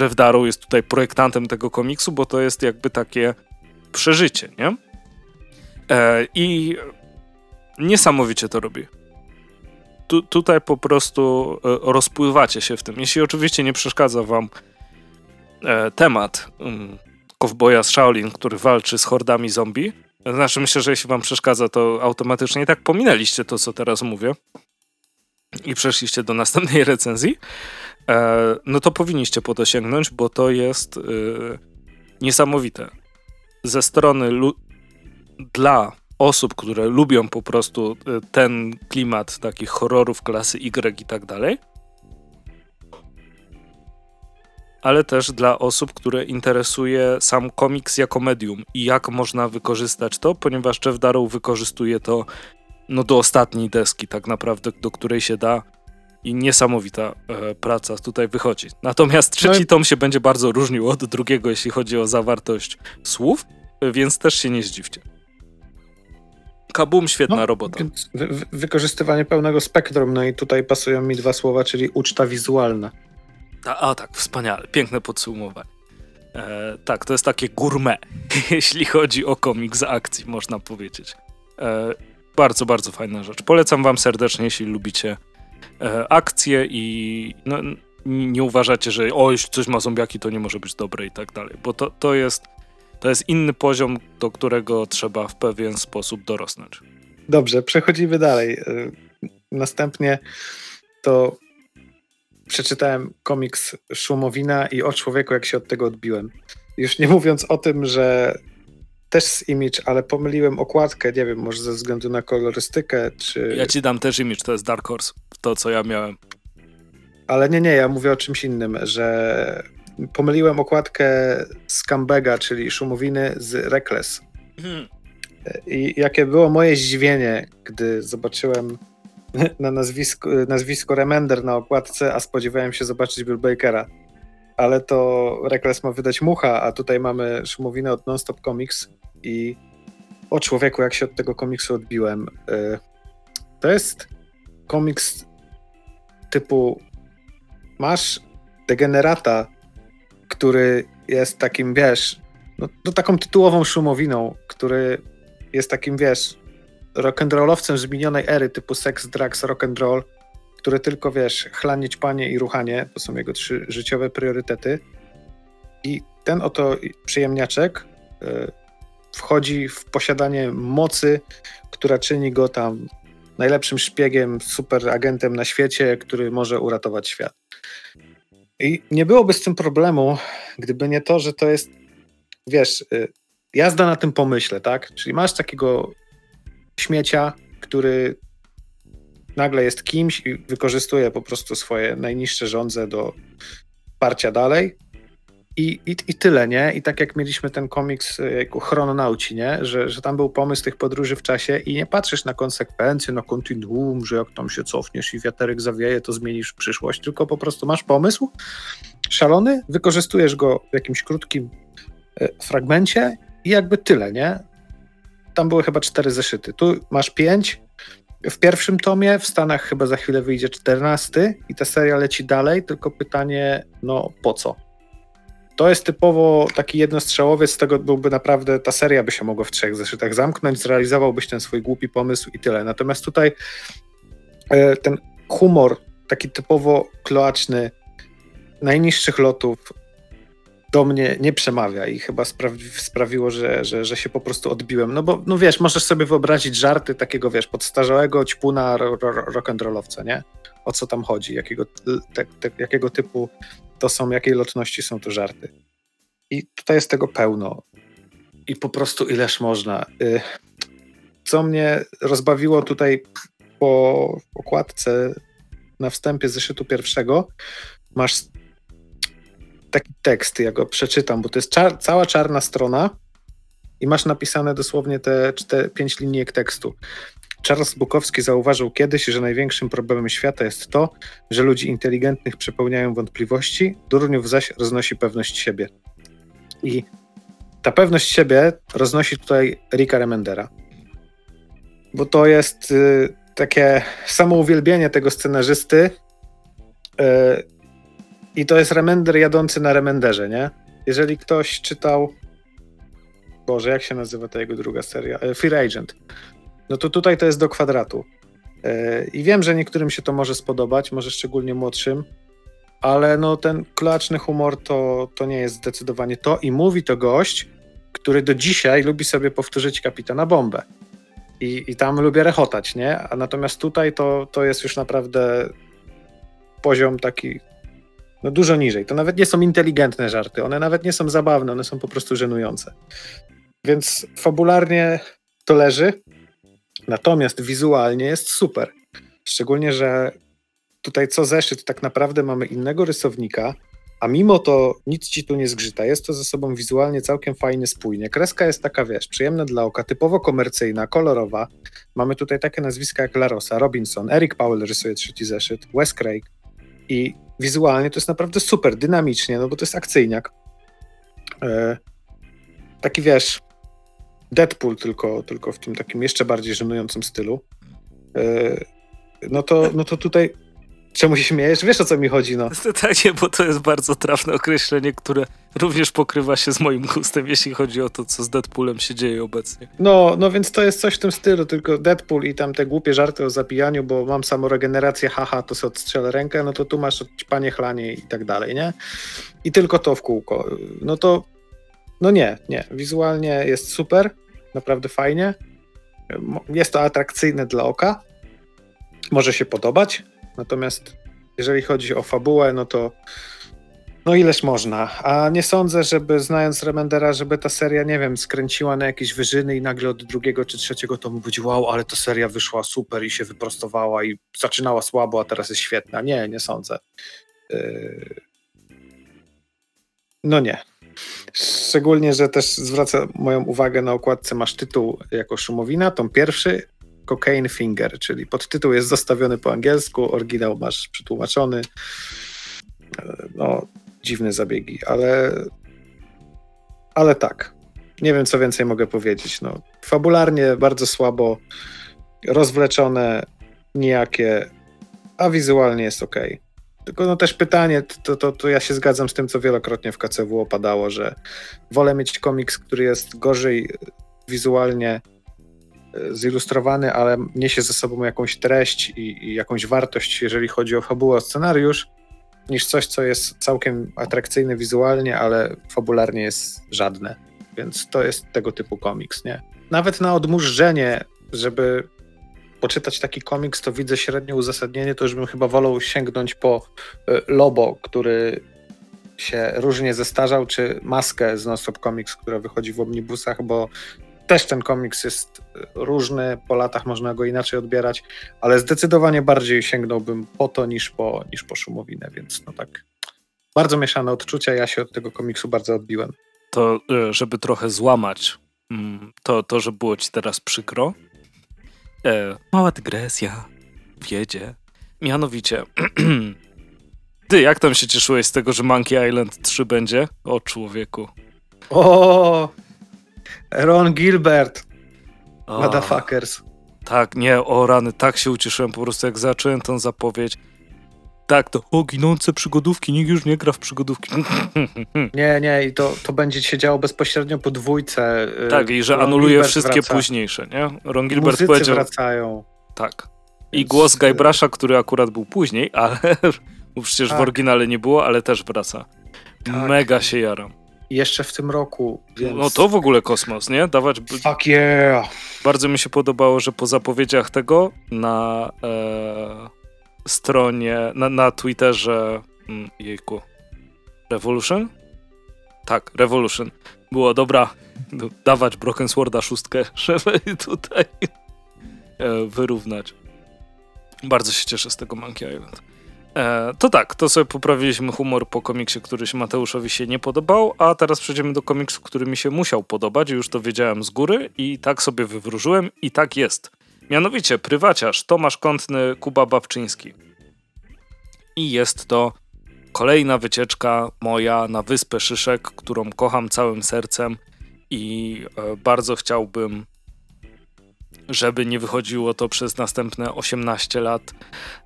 Jeff Darrow jest tutaj projektantem tego komiksu, bo to jest jakby takie przeżycie, nie? E, I niesamowicie to robi. Tu, tutaj po prostu e, rozpływacie się w tym. Jeśli oczywiście nie przeszkadza wam e, temat um, kowboja z Shaolin, który walczy z hordami zombie, znaczy myślę, że jeśli wam przeszkadza, to automatycznie i tak pominęliście to, co teraz mówię i przeszliście do następnej (laughs) recenzji, e, no to powinniście po to sięgnąć, bo to jest niesamowite. Ze strony dla osób, które lubią po prostu e, ten klimat takich horrorów klasy Y i tak dalej. Ale też dla osób, które interesuje sam komiks jako medium i jak można wykorzystać to, ponieważ Jeff Darrow wykorzystuje to no, do ostatniej deski, tak naprawdę, do której się da i niesamowita e, praca tutaj wychodzi. Natomiast trzeci no tom się będzie bardzo różnił od drugiego, jeśli chodzi o zawartość słów, więc też się nie zdziwcie. Kabum, świetna no, robota. Wy, wykorzystywanie pełnego spektrum, no i tutaj pasują mi dwa słowa, czyli uczta wizualna. A, a tak, wspaniale, piękne podsumowanie. E, tak, to jest takie gourmet, (laughs) jeśli chodzi o komiks z akcji, można powiedzieć. E, bardzo, bardzo fajna rzecz. Polecam wam serdecznie, jeśli lubicie e, akcje i no, nie uważacie, że o, jeśli coś ma zombiaki, to nie może być dobre i tak dalej, bo to, to jest to jest inny poziom, do którego trzeba w pewien sposób dorosnąć. Dobrze, przechodzimy dalej. Y, następnie to przeczytałem komiks Szumowina i o człowieku, jak się od tego odbiłem. Już nie mówiąc o tym, że też z Image, ale pomyliłem okładkę, nie wiem, może ze względu na kolorystykę, czy... Ja ci dam też Image, to jest Dark Horse, to co ja miałem. Ale nie, nie, ja mówię o czymś innym, że pomyliłem okładkę Scambega, czyli szumowiny z Reckless. Hmm. I jakie było moje zdziwienie, gdy zobaczyłem (laughs) na nazwisku, nazwisko Remender na okładce, a spodziewałem się zobaczyć Bill Bakera. Ale to Reckless ma wydać mucha, a tutaj mamy szumowinę od Nonstop Comics i o człowieku, jak się od tego komiksu odbiłem. Y, to jest komiks typu masz degenerata który jest takim, wiesz, no, no taką tytułową szumowiną, który jest takim, wiesz, rock'n'rollowcem z minionej ery typu sex, drugs, rock'n'roll, który tylko, wiesz, chlanić panie i ruchanie, to są jego trzy życiowe priorytety. I ten oto przyjemniaczek y, wchodzi w posiadanie mocy, która czyni go tam najlepszym szpiegiem, super agentem na świecie, który może uratować świat. I nie byłoby z tym problemu, gdyby nie to, że to jest, wiesz, y, jazda na tym pomyśle, tak? Czyli masz takiego śmiecia, który nagle jest kimś i wykorzystuje po prostu swoje najniższe żądze do parcia dalej, i, i, I tyle, nie? I tak jak mieliśmy ten komiks e, chrononauci, nie? Że, że tam był pomysł tych podróży w czasie i nie patrzysz na konsekwencje, na kontinuum, że jak tam się cofniesz i wiaterek zawieje, to zmienisz przyszłość, tylko po prostu masz pomysł szalony, wykorzystujesz go w jakimś krótkim e, fragmencie i jakby tyle, nie? Tam były chyba cztery zeszyty. Tu masz pięć, w pierwszym tomie, w Stanach chyba za chwilę wyjdzie czternasty i ta seria leci dalej, tylko pytanie, no po co? To jest typowo taki jednostrzałowiec, z tego byłby naprawdę, ta seria by się mogła w trzech zeszytach zamknąć, zrealizowałbyś ten swój głupi pomysł i tyle. Natomiast tutaj e, ten humor, taki typowo kloaczny, najniższych lotów, do mnie nie przemawia i chyba sprawi, sprawiło, że, że, że się po prostu odbiłem. No bo, no wiesz, możesz sobie wyobrazić żarty takiego, wiesz, podstarzałego ćpuna ro, ro, rock'n'rollowca, nie? O co tam chodzi, jakiego, te, te, jakiego typu to są, jakiej lotności są to żarty. I tutaj jest tego pełno. I po prostu ileż można. Y, co mnie rozbawiło tutaj po okładce na wstępie zeszytu pierwszego, masz taki tekst, ja go przeczytam, bo to jest czar cała czarna strona i masz napisane dosłownie te, te pięć linijek tekstu. Charles Bukowski zauważył kiedyś, że największym problemem świata jest to, że ludzi inteligentnych przepełniają wątpliwości, durniów zaś roznosi pewność siebie. I ta pewność siebie roznosi tutaj Rika Remendera. Bo to jest y, takie samouwielbienie tego scenarzysty, y, i to jest remender jadący na remenderze, nie? Jeżeli ktoś czytał. Boże, jak się nazywa ta jego druga seria? E, Fear Agent. No to tutaj to jest do kwadratu. E, I wiem, że niektórym się to może spodobać, może szczególnie młodszym, ale no ten klaczny humor to, to nie jest zdecydowanie to. I mówi to gość, który do dzisiaj lubi sobie powtórzyć kapitana bombę. I, i tam lubię rechotać, nie? A natomiast tutaj to, to jest już naprawdę poziom taki no dużo niżej. To nawet nie są inteligentne żarty, one nawet nie są zabawne, one są po prostu żenujące. Więc fabularnie to leży, natomiast wizualnie jest super. Szczególnie, że tutaj co zeszyt tak naprawdę mamy innego rysownika, a mimo to nic ci tu nie zgrzyta. Jest to ze sobą wizualnie całkiem fajnie spójnie. Kreska jest taka, wiesz, przyjemna dla oka, typowo komercyjna, kolorowa. Mamy tutaj takie nazwiska jak Larosa, Robinson, Eric Powell rysuje trzeci zeszyt, Wes Craig i wizualnie to jest naprawdę super, dynamicznie, no bo to jest akcyjniak. E, taki wiesz, Deadpool tylko, tylko w tym takim jeszcze bardziej żenującym stylu. E, no, to, no to tutaj Czemu się śmiejesz? Wiesz o co mi chodzi, no. Tak, nie, bo to jest bardzo trafne określenie, które również pokrywa się z moim gustem, jeśli chodzi o to, co z Deadpoolem się dzieje obecnie. No, no więc to jest coś w tym stylu, tylko Deadpool i tam te głupie żarty o zabijaniu, bo mam samoregenerację, haha, to sobie odstrzelę rękę, no to tu masz panie chlanie i tak dalej, nie? I tylko to w kółko. No to, no nie, nie. Wizualnie jest super, naprawdę fajnie. Jest to atrakcyjne dla oka. Może się podobać, Natomiast jeżeli chodzi o fabułę, no to no ileż można. A nie sądzę, żeby znając Remendera, żeby ta seria, nie wiem, skręciła na jakieś wyżyny i nagle od drugiego czy trzeciego tomu będzie wow, ale ta seria wyszła super i się wyprostowała i zaczynała słabo, a teraz jest świetna. Nie, nie sądzę. Yy... No nie. Szczególnie, że też zwraca moją uwagę na okładce masz tytuł jako Szumowina, tom pierwszy, Cocaine Finger, czyli podtytuł jest zostawiony po angielsku, oryginał masz przetłumaczony. No, dziwne zabiegi, ale ale tak. Nie wiem, co więcej mogę powiedzieć. No, fabularnie bardzo słabo, rozwleczone, nijakie, a wizualnie jest ok. Tylko no też pytanie, to, to, to ja się zgadzam z tym, co wielokrotnie w KCW opadało, że wolę mieć komiks, który jest gorzej wizualnie zilustrowany, ale niesie ze sobą jakąś treść i, i jakąś wartość, jeżeli chodzi o fabułę, o scenariusz, niż coś, co jest całkiem atrakcyjne wizualnie, ale fabularnie jest żadne. Więc to jest tego typu komiks, nie? Nawet na odmurzenie, żeby poczytać taki komiks, to widzę średnie uzasadnienie, to już bym chyba wolał sięgnąć po e, Lobo, który się różnie zestarzał, czy maskę z Non-Stop Comics, która wychodzi w omnibusach, bo też ten komiks jest e, różny, po latach można go inaczej odbierać, ale zdecydowanie bardziej sięgnąłbym po to niż po, niż po Szumowinę, więc no tak, bardzo mieszane odczucia, ja się od tego komiksu bardzo odbiłem. To, e, żeby trochę złamać mm, to, to że było ci teraz przykro, e, mała dygresja, wiedzie, mianowicie (clears throat) ty, jak tam się cieszyłeś z tego, że Monkey Island 3 będzie? O człowieku. O, Ron Gilbert. O, Motherfuckers. Tak, nie, o rany, tak się ucieszyłem po prostu, jak zacząłem tą zapowiedź. Tak, to o, ginące przygodówki, nikt już nie gra w przygodówki. (laughs) Nie, nie, i to, to będzie się działo bezpośrednio po dwójce. y, tak, i że Ron anuluje Gilbert wszystkie wraca. późniejsze, nie? Ron Gilbert Muzycy powiedział... wracają. Tak. I Więc, głos y, Guybrush'a, który akurat był później, ale (laughs) przecież w Tak. oryginale nie było, ale też wraca. Tak. Mega się jaram. Jeszcze w tym roku, więc... No to w ogóle kosmos, nie? Dawać... Fuck yeah! Bardzo mi się podobało, że po zapowiedziach tego na e, stronie, na, na Twitterze, mm, jejku, Revolution? Tak, Revolution. Było, dobra, dawać Broken Sworda szóstkę, (laughs) żeby tutaj e, wyrównać. Bardzo się cieszę z tego Monkey Island. E, to tak, to sobie poprawiliśmy humor po komiksie, który się Mateuszowi się nie podobał, a teraz przejdziemy do komiksu, który mi się musiał podobać, już to wiedziałem z góry i tak sobie wywróżyłem i tak jest. Mianowicie prywaciarz Tomasz Kątny, Kuba Babczyński. I jest to kolejna wycieczka moja na Wyspę Szyszek, którą kocham całym sercem i e, bardzo chciałbym, żeby nie wychodziło to przez następne 18 lat,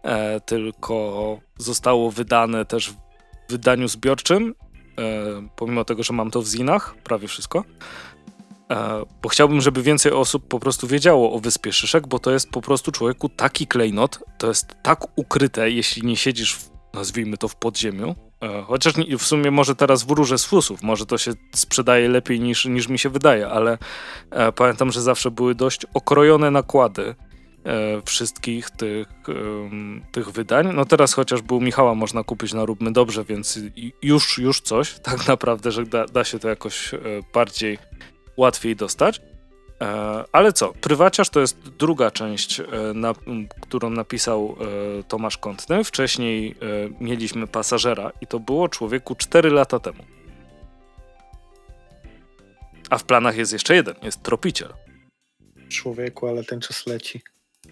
e, tylko zostało wydane też w wydaniu zbiorczym, e, pomimo tego, że mam to w zinach, prawie wszystko. E, bo chciałbym, żeby więcej osób po prostu wiedziało o Wyspie Szyszek, bo to jest po prostu człowieku taki klejnot, to jest tak ukryte, jeśli nie siedzisz, w, nazwijmy to, w podziemiu. E, chociaż w sumie może teraz wróżę z fusów, może to się sprzedaje lepiej niż, niż mi się wydaje, ale e, pamiętam, że zawsze były dość okrojone nakłady wszystkich tych, tych wydań. No teraz chociażby u Michała można kupić na Róbmy Dobrze, więc już, już coś, tak naprawdę, że da, da się to jakoś bardziej łatwiej dostać. E, Ale co, Prywaciarz to jest druga część, e, na, którą napisał e, Tomasz Kątny. Wcześniej mieliśmy Pasażera i to było człowieku 4 lata temu. A w planach jest jeszcze jeden, jest Tropiciel, Człowieku, ale ten czas leci.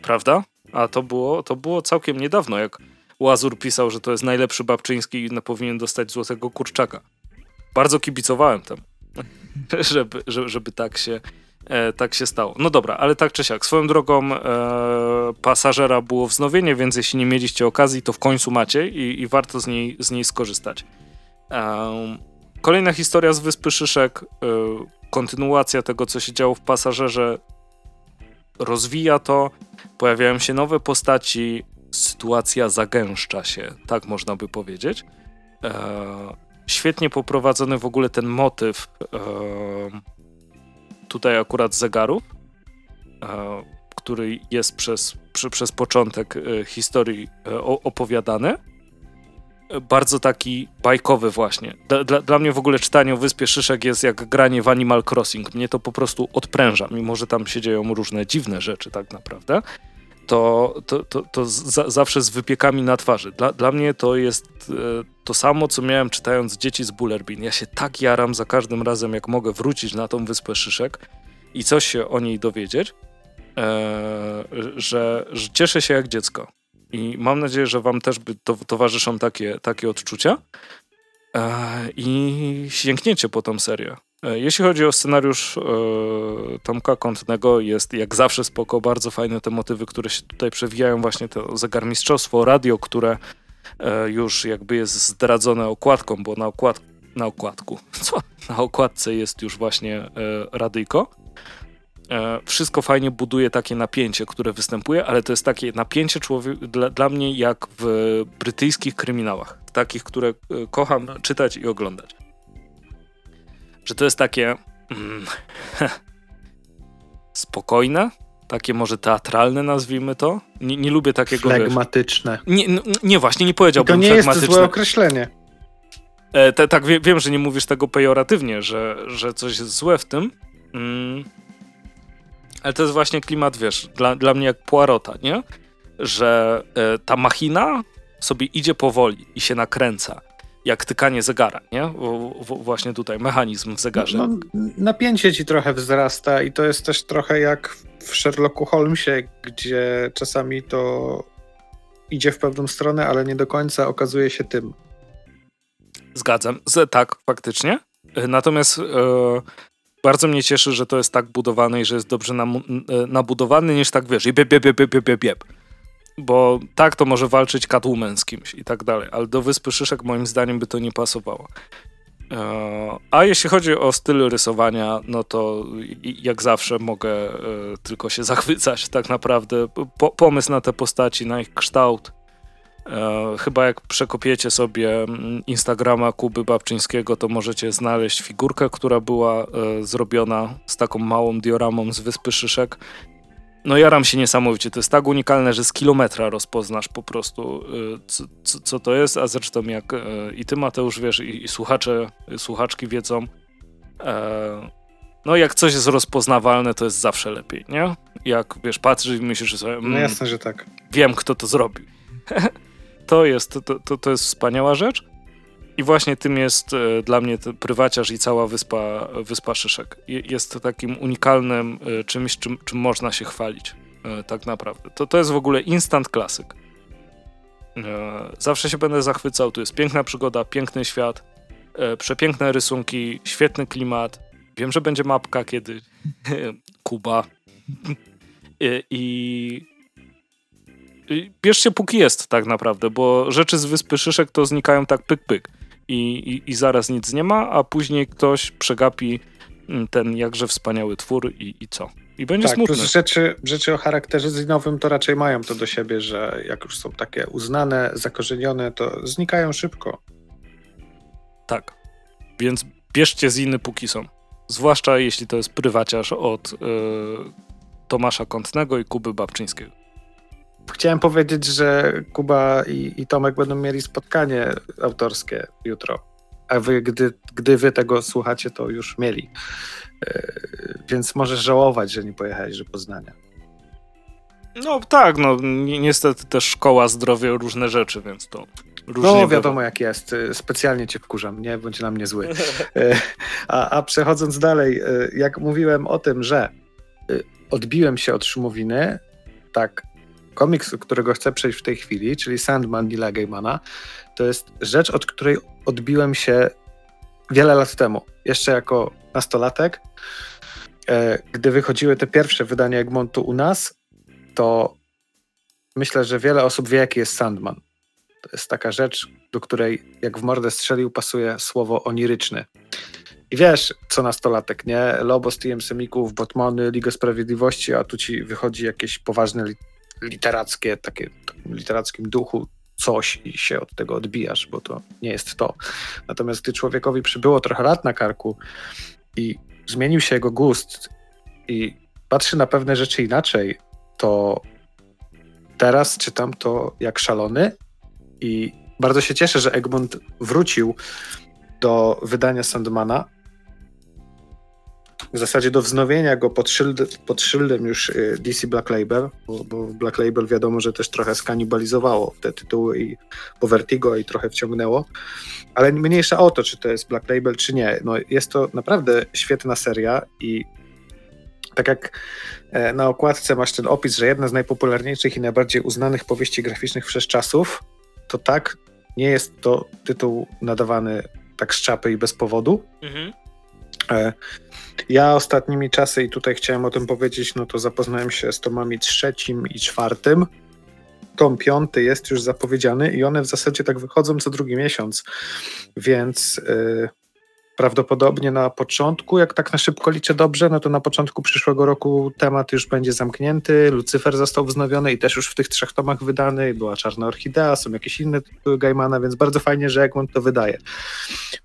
prawda? A to było, to było całkiem niedawno, jak Łazur pisał, że to jest najlepszy Babczyński i powinien dostać Złotego Kurczaka. Bardzo kibicowałem temu, (laughs) żeby, żeby, żeby tak się e, tak się stało. No dobra, ale tak czy siak. Swoją drogą e, pasażera było wznowienie, więc jeśli nie mieliście okazji, to w końcu macie i, i warto z niej, z niej skorzystać. Em, kolejna historia z Wyspy Szyszek, e, kontynuacja tego, co się działo w pasażerze, rozwija to, pojawiają się nowe postaci, sytuacja zagęszcza się, tak można by powiedzieć. Świetnie poprowadzony w ogóle ten motyw e, tutaj akurat zegarów, e, który jest przez, przez początek e, historii opowiadany. Bardzo taki bajkowy właśnie. Dla, dla mnie w ogóle czytanie o Wyspie Szyszek jest jak granie w Animal Crossing. Mnie to po prostu odpręża, mimo że tam się dzieją różne dziwne rzeczy tak naprawdę. To, to, to, to za, zawsze z wypiekami na twarzy. Dla, dla mnie to jest e, to samo, co miałem czytając Dzieci z Bullerbin. Ja się tak jaram za każdym razem, jak mogę wrócić na tą Wyspę Szyszek i coś się o niej dowiedzieć, e, że, że cieszę się jak dziecko. I mam nadzieję, że wam też by to, towarzyszą takie, takie odczucia e, i sięgniecie po tą serię. E, Jeśli chodzi o scenariusz e, Tomka Kątnego, jest jak zawsze spoko, bardzo fajne te motywy, które się tutaj przewijają, właśnie to zegarmistrzostwo, radio, które e, już jakby jest zdradzone okładką, bo na, okład, na okładku, (laughs) co? Na okładce jest już właśnie e, radyjko. E, wszystko fajnie buduje takie napięcie, które występuje, ale to jest takie napięcie dla, dla mnie jak w brytyjskich kryminałach. Takich, które e, kocham czytać i oglądać. Że to jest takie mm, (laughs) spokojne, takie może teatralne nazwijmy to. Nie, nie lubię takiego... Flegmatyczne. Nie, nie, właśnie, nie powiedziałbym to nie jest złe określenie. E, te, tak, wie, wiem, że nie mówisz tego pejoratywnie, że, że coś jest złe w tym. Mm. Ale to jest właśnie klimat, wiesz, dla, dla mnie jak Poirota, nie? Że e, ta machina sobie idzie powoli i się nakręca. Jak tykanie zegara, nie? W, w, właśnie tutaj, mechanizm w zegarze. No, napięcie ci trochę wzrasta i to jest też trochę jak w Sherlocku Holmesie, gdzie czasami to idzie w pewną stronę, ale nie do końca okazuje się tym. Zgadzam. Z, tak, faktycznie. Natomiast e, bardzo mnie cieszy, że to jest tak budowane i że jest dobrze namu- n- e, nabudowany, niż tak wiesz, i bieb, bieb, bieb, bieb, bieb, bieb. Bo tak to może walczyć Catwoman z kimś i tak dalej, ale do Wyspy Szyszek moim zdaniem by to nie pasowało. E, a jeśli chodzi o styl rysowania, no to jak zawsze mogę e, tylko się zachwycać tak naprawdę. Po, pomysł na te postaci, na ich kształt. E, chyba jak przekopiecie sobie mm, Instagrama Kuby Babczyńskiego, to możecie znaleźć figurkę, która była zrobiona z taką małą dioramą z Wyspy Szyszek no jaram się niesamowicie. To jest tak unikalne, że z kilometra rozpoznasz po prostu, y, co, co, co to jest, a zresztą jak y, i ty Mateusz wiesz, i, i słuchacze, słuchaczki wiedzą, e, no jak coś jest rozpoznawalne, to jest zawsze lepiej, nie? Jak, wiesz, patrzysz i myślisz sobie, mm, no jasne, że tak. Wiem, kto to zrobił. (laughs) to jest, to, to, to jest wspaniała rzecz. I właśnie tym jest e, dla mnie prywaciarz i cała wyspa, wyspa Szyszek. Jest takim unikalnym e, czymś, czym, czym można się chwalić. E, tak naprawdę. To, to jest w ogóle instant klasyk. Zawsze się będę zachwycał. Tu jest piękna przygoda, piękny świat, przepiękne rysunki, świetny klimat. Wiem, że będzie mapka kiedy (laughs) Kuba. I, I bierzcie póki jest tak naprawdę, bo rzeczy z Wyspy Szyszek to znikają tak pyk pyk i, i, i zaraz nic nie ma, a później ktoś przegapi mm, ten jakże wspaniały twór i, i co? I będzie tak, smutny. Plus rzeczy, rzeczy o charakterze zinowym to raczej mają to do siebie, że jak już są takie uznane, zakorzenione, to znikają szybko. Tak. Więc bierzcie ziny póki są. Zwłaszcza jeśli to jest prywaciarz od yy, Tomasza Kątnego i Kuby Babczyńskiego chciałem powiedzieć, że Kuba i, i, Tomek będą mieli spotkanie autorskie jutro. A wy, gdy, gdy wy tego słuchacie, to już mieli. Yy, więc możesz żałować, że nie pojechałeś do Poznania. No tak, no ni niestety też szkoła zdrowia różne rzeczy, więc to różnie No wiadomo bywa. jak jest. E, specjalnie cię wkurzam, nie bądź na mnie zły. E, a, a przechodząc dalej, jak mówiłem o tym, że odbiłem się od szumowiny, tak komiks, którego chcę przejść w tej chwili, czyli Sandman Nila Gaimana, to jest rzecz, od której odbiłem się wiele lat temu, jeszcze jako nastolatek. E, gdy wychodziły te pierwsze wydania Egmontu u nas, to myślę, że wiele osób wie, jaki jest Sandman. To jest taka rzecz, do której jak w mordę strzelił, pasuje słowo oniryczny. I wiesz, co nastolatek, nie? Lobo z TM Semików, Batmany, Liga Sprawiedliwości, a tu ci wychodzi jakieś poważne literackie, takie literackim duchu coś i się od tego odbijasz, bo to nie jest to. Natomiast gdy człowiekowi przybyło trochę lat na karku i zmienił się jego gust i patrzy na pewne rzeczy inaczej, to teraz czytam to jak szalony i bardzo się cieszę, że Egmont wrócił do wydania Sandmana, w zasadzie do wznowienia go pod, szyld, pod szyldem już y, DC Black Label, bo, bo, Black Label wiadomo, że też trochę skanibalizowało te tytuły i po Vertigo i trochę wciągnęło, ale mniejsza o to, czy to jest Black Label, czy nie. No, jest to naprawdę świetna seria i tak jak e, na okładce masz ten opis, że jedna z najpopularniejszych i najbardziej uznanych powieści graficznych wszechczasów, to tak, nie jest to tytuł nadawany tak z czapy i bez powodu. Mhm. E, ja ostatnimi czasy, i tutaj chciałem o tym powiedzieć, no to zapoznałem się z tomami trzecim i czwartym. Tom piąty jest już zapowiedziany i one w zasadzie tak wychodzą co drugi miesiąc, więc yy, prawdopodobnie na początku, jak tak na szybko liczę dobrze, no to na początku przyszłego roku temat już będzie zamknięty, Lucyfer został wznowiony i też już w tych trzech tomach wydany, była Czarna Orchidea, są jakieś inne Gaimana, więc bardzo fajnie, że Egmont to wydaje,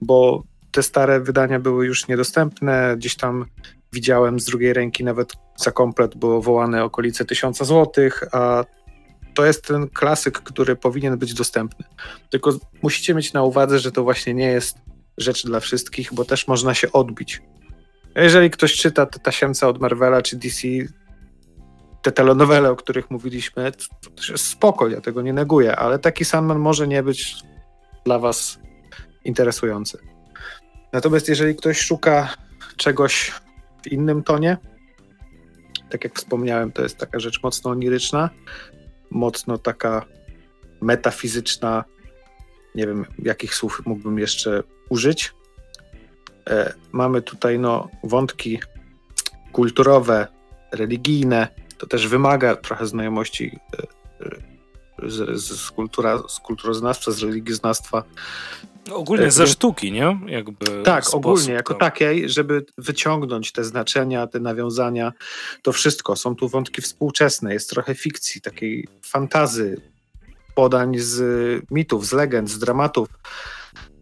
bo te stare wydania były już niedostępne. Gdzieś tam widziałem z drugiej ręki nawet za komplet było wołane okolice tysiąca złotych, a to jest ten klasyk, który powinien być dostępny. Tylko musicie mieć na uwadze, że to właśnie nie jest rzecz dla wszystkich, bo też można się odbić. Jeżeli ktoś czyta te tasiemce od Marvela czy DC, te telenowele, o których mówiliśmy, to też jest spoko, ja tego nie neguję, ale taki Sandman może nie być dla was interesujący. Natomiast jeżeli ktoś szuka czegoś w innym tonie, tak jak wspomniałem, to jest taka rzecz mocno oniryczna, mocno taka metafizyczna, nie wiem jakich słów mógłbym jeszcze użyć. E, mamy tutaj no, wątki kulturowe, religijne, to też wymaga trochę znajomości e, z, z, z, kultura, z kulturoznawstwa, z religioznawstwa. Ogólnie ze sztuki, nie? Jakby Tak, ogólnie, jako tam. takiej, żeby wyciągnąć te znaczenia, te nawiązania, to wszystko. Są tu wątki współczesne, jest trochę fikcji, takiej fantazy, podań z mitów, z legend, z dramatów.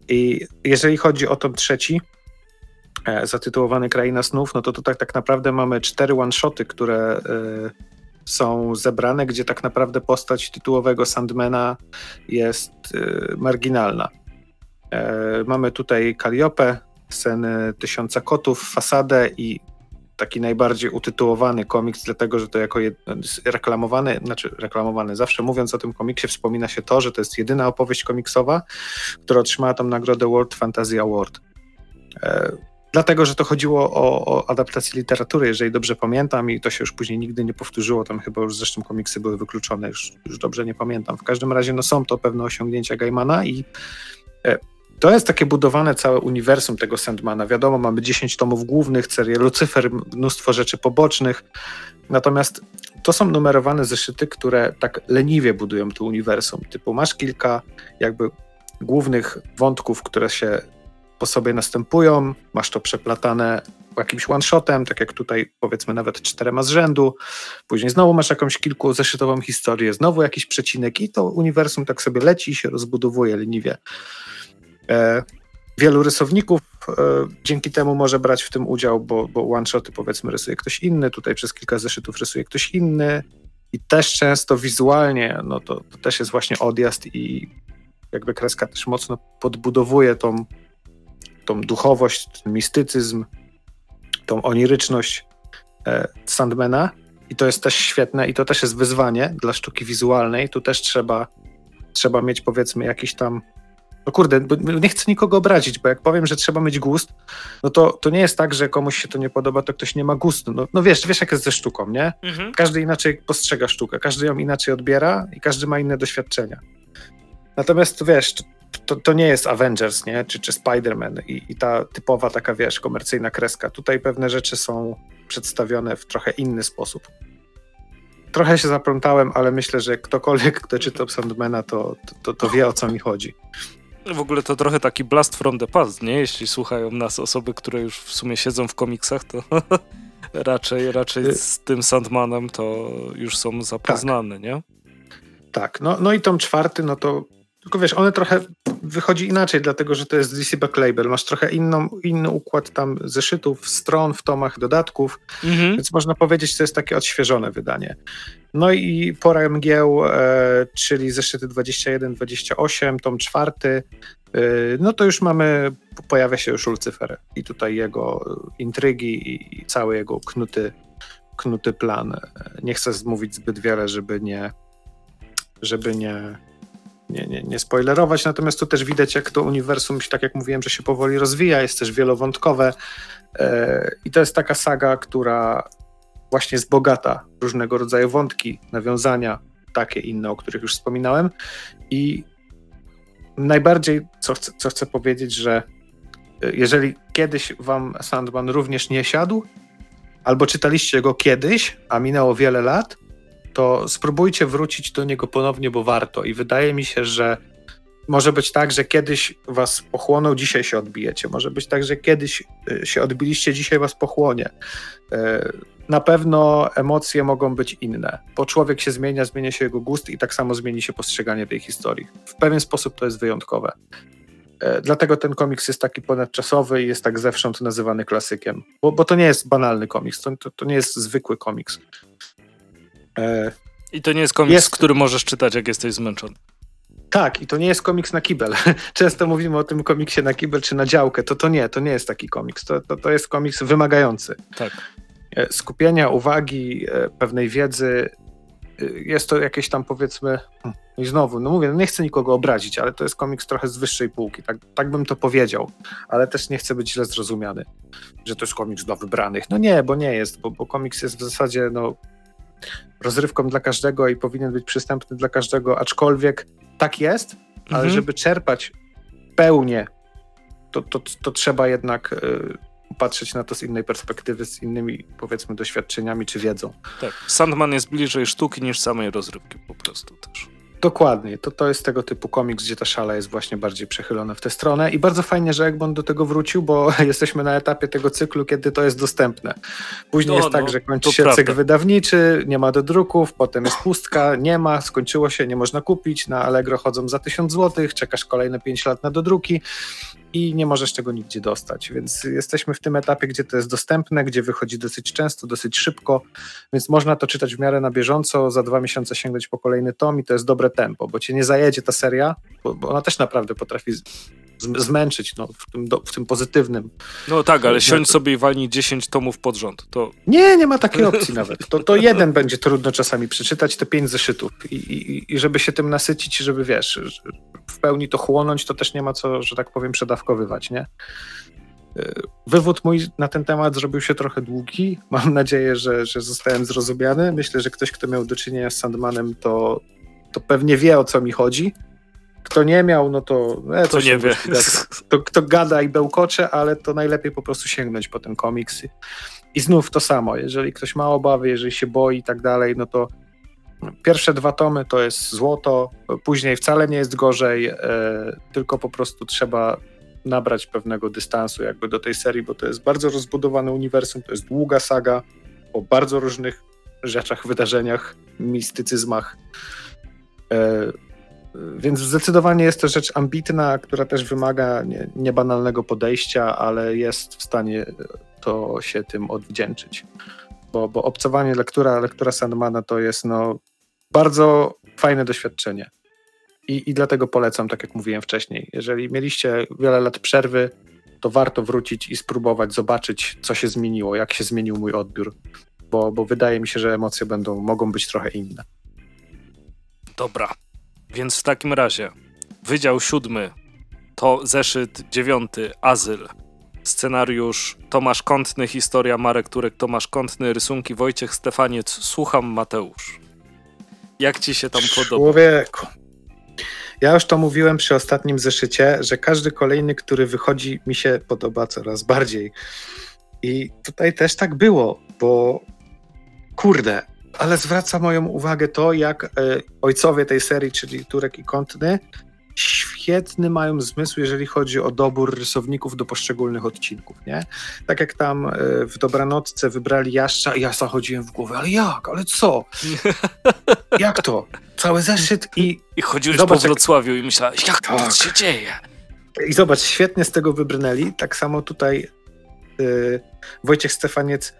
I jeżeli chodzi o tom trzeci, e, zatytułowany Kraina Snów, no to tutaj tak naprawdę mamy cztery one-shoty, które e, są zebrane, gdzie tak naprawdę postać tytułowego Sandmana jest e, marginalna. E, mamy tutaj Kaliopę, sen Tysiąca Kotów, Fasadę i taki najbardziej utytułowany komiks, dlatego że to jako reklamowany, znaczy reklamowany, zawsze mówiąc o tym komiksie wspomina się to, że to jest jedyna opowieść komiksowa, która otrzymała tą nagrodę World Fantasy Award. E, dlatego, że to chodziło o, o adaptację literatury, jeżeli dobrze pamiętam i to się już później nigdy nie powtórzyło, tam chyba już zresztą komiksy były wykluczone, już, już dobrze nie pamiętam. W każdym razie no, są to pewne osiągnięcia Gaimana i e, to jest takie budowane całe uniwersum tego Sandmana. Wiadomo, mamy 10 tomów głównych, serię Lucyfer, mnóstwo rzeczy pobocznych. Natomiast to są numerowane zeszyty, które tak leniwie budują to uniwersum. Typu masz kilka jakby głównych wątków, które się po sobie następują, masz to przeplatane jakimś one-shotem, tak jak tutaj powiedzmy nawet czterema z rzędu, później znowu masz jakąś kilkuzeszytową historię, znowu jakiś przecinek i to uniwersum tak sobie leci i się rozbudowuje leniwie. E, wielu rysowników e, dzięki temu może brać w tym udział, bo, bo one-shoty powiedzmy rysuje ktoś inny, tutaj przez kilka zeszytów rysuje ktoś inny. I też często wizualnie, no to, to też jest właśnie odjazd i jakby kreska też mocno podbudowuje tą, tą duchowość, ten mistycyzm, tą oniryczność e, Sandmana. I to jest też świetne i to też jest wyzwanie dla sztuki wizualnej, tu też trzeba trzeba mieć powiedzmy jakiś tam no kurde, nie chcę nikogo obrazić, bo jak powiem, że trzeba mieć gust, no to, to nie jest tak, że komuś się to nie podoba, to ktoś nie ma gustu. No, no wiesz, wiesz jak jest ze sztuką, nie? Mhm. Każdy inaczej postrzega sztukę, każdy ją inaczej odbiera i każdy ma inne doświadczenia. Natomiast wiesz, to, to nie jest Avengers, nie? Czy, czy Spider-Man i, i ta typowa taka, wiesz, komercyjna kreska. Tutaj pewne rzeczy są przedstawione w trochę inny sposób. Trochę się zaplątałem, ale myślę, że ktokolwiek, kto czytał Sandmana, to, to, to wie o co mi chodzi. W ogóle to trochę taki blast from the past, nie? Jeśli słuchają nas osoby, które już w sumie siedzą w komiksach, to (laughs) raczej, raczej z tym Sandmanem to już są zapoznane, nie? Tak, no, no i tom czwarty, no to tylko wiesz, one trochę wychodzi inaczej, dlatego że to jest DC Back Label. Masz trochę inną, inny układ tam zeszytów, stron w tomach, dodatków, Mhm. więc można powiedzieć, to jest takie odświeżone wydanie. No i Pora Mgieł, czyli zeszyty 21-28, tom czwarty, e, no to już mamy, pojawia się już Lucyfer i tutaj jego intrygi i, i cały jego knuty, knuty plan. E, Nie chcę mówić zbyt wiele, żeby nie żeby nie, nie, nie, nie spoilerować, natomiast tu też widać, jak to uniwersum, tak jak mówiłem, że się powoli rozwija, jest też wielowątkowe. E, i to jest taka saga, która właśnie jest bogata w różnego rodzaju wątki, nawiązania, takie inne, o których już wspominałem i najbardziej, co chcę, co chcę powiedzieć, że e, jeżeli kiedyś wam Sandman również nie siadł, albo czytaliście go kiedyś, a minęło wiele lat, to spróbujcie wrócić do niego ponownie, bo warto. I wydaje mi się, że może być tak, że kiedyś was pochłonął, dzisiaj się odbijecie. Może być tak, że kiedyś y, się odbiliście, dzisiaj was pochłonie. Na pewno emocje mogą być inne, bo człowiek się zmienia, zmienia się jego gust i tak samo zmieni się postrzeganie tej historii. W pewien sposób to jest wyjątkowe. Y, Dlatego ten komiks jest taki ponadczasowy i jest tak zewsząd nazywany klasykiem, bo, bo to nie jest banalny komiks, to, to, to nie jest zwykły komiks. E, I to nie jest komiks, Jest- który możesz czytać, jak jesteś zmęczony. Tak, i to nie jest komiks na kibel. (laughs) Często mówimy o tym komiksie na kibel czy na działkę. To to nie, to nie jest taki komiks. To, to, to jest komiks wymagający. Tak. E, Skupienia, uwagi, e, pewnej wiedzy. E, Jest to jakieś tam powiedzmy. hmm, I znowu, no mówię, no nie chcę nikogo obrazić, ale to jest komiks trochę z wyższej półki. Tak, tak bym to powiedział, ale też nie chcę być źle zrozumiany, że to jest komiks dla wybranych. No nie, bo nie jest, bo, bo komiks jest w zasadzie no, rozrywką dla każdego i powinien być przystępny dla każdego, aczkolwiek tak jest, ale Mhm. żeby czerpać pełnię, to, to, to trzeba jednak y, patrzeć na to z innej perspektywy, z innymi powiedzmy doświadczeniami czy wiedzą. Tak. Sandman jest bliżej sztuki niż samej rozrywki po prostu też. Dokładnie, to, to jest tego typu komiks, gdzie ta szala jest właśnie bardziej przechylona w tę stronę. I bardzo fajnie, że Egmont do tego wrócił, bo (laughs) jesteśmy na etapie tego cyklu, kiedy to jest dostępne. Później No, jest tak, no, że kończy się prawda. cykl wydawniczy, nie ma do druków, potem jest pustka, nie ma, skończyło się, nie można kupić, na Allegro chodzą za 1000 zł, czekasz kolejne 5 lat na dodruki i nie możesz tego nigdzie dostać, więc jesteśmy w tym etapie, gdzie to jest dostępne, gdzie wychodzi dosyć często, dosyć szybko, więc można to czytać w miarę na bieżąco, za dwa miesiące sięgnąć po kolejny tom i to jest dobre tempo, bo cię nie zajedzie ta seria, bo, bo ona też naprawdę potrafi z, z, zmęczyć no, w, tym, do, w tym pozytywnym. No tak, ale No, siądź to- sobie i walnij 10 tomów pod rząd. To Nie, nie ma takiej opcji nawet. To, to jeden będzie trudno czasami przeczytać, te pięć zeszytów I, i, i żeby się tym nasycić, żeby wiesz, w pełni to chłonąć, to też nie ma co, że tak powiem, przedawkowywać, nie? Yy, Wywód mój na ten temat zrobił się trochę długi. Mam nadzieję, że, że zostałem zrozumiany. Myślę, że ktoś, kto miał do czynienia z Sandmanem, to, to pewnie wie, o co mi chodzi. Kto nie miał, no to... E, to nie wie. To, kto gada i bełkocze, ale to najlepiej po prostu sięgnąć po ten komiks. I znów to samo. Jeżeli ktoś ma obawy, jeżeli się boi i tak dalej, no to pierwsze dwa tomy to jest złoto, później wcale nie jest gorzej, e, tylko po prostu trzeba nabrać pewnego dystansu jakby do tej serii, bo to jest bardzo rozbudowane uniwersum, to jest długa saga o bardzo różnych rzeczach, wydarzeniach, mistycyzmach. E, więc zdecydowanie jest to rzecz ambitna, która też wymaga nie- niebanalnego podejścia, ale jest w stanie to się tym odwdzięczyć. Bo, bo obcowanie lektura, lektura Sandmana to jest no, bardzo fajne doświadczenie. I, I dlatego polecam, tak jak mówiłem wcześniej. Jeżeli mieliście wiele lat przerwy, to warto wrócić i spróbować zobaczyć, co się zmieniło, jak się zmienił mój odbiór. Bo, bo wydaje mi się, że emocje będą, mogą być trochę inne. Dobra. Więc w takim razie Wydział Siódmy to zeszyt dziewiąty, Azyl. Scenariusz Tomasz Kątny, historia Marek Turek, Tomasz Kątny, rysunki Wojciech Stefaniec, słucham Mateusz. Jak ci się tam podoba? Człowieku. Ja już to mówiłem przy ostatnim zeszycie, że każdy kolejny, który wychodzi, mi się podoba coraz bardziej. I tutaj też tak było, bo kurde, ale zwraca moją uwagę to, jak e, ojcowie tej serii, czyli Turek i Kątny, świetny mają zmysł, jeżeli chodzi o dobór rysowników do poszczególnych odcinków, nie? Tak jak tam e, w Dobranocce wybrali Jaszcza i ja zachodziłem w głowę, ale jak, ale co? (laughs) Jak to? Cały zeszyt i I chodziłeś Zobacz, po Wrocławiu i myślałeś, jak to Tak. się dzieje? I zobacz, świetnie z tego wybrnęli. Tak samo tutaj y, Wojciech Stefaniec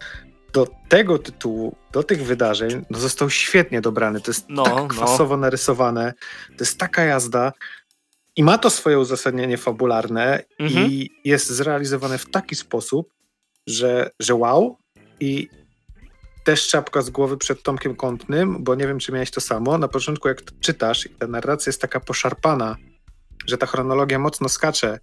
do tego tytułu, do tych wydarzeń, no został świetnie dobrany. To jest No, tak no. kwasowo narysowane, to jest taka jazda i ma to swoje uzasadnienie fabularne Mhm. i jest zrealizowane w taki sposób, że, że wow i też czapka z głowy przed Tomkiem Kątnym, bo nie wiem, czy miałeś to samo. Na początku, jak czytasz i ta narracja jest taka poszarpana, że ta chronologia mocno skacze.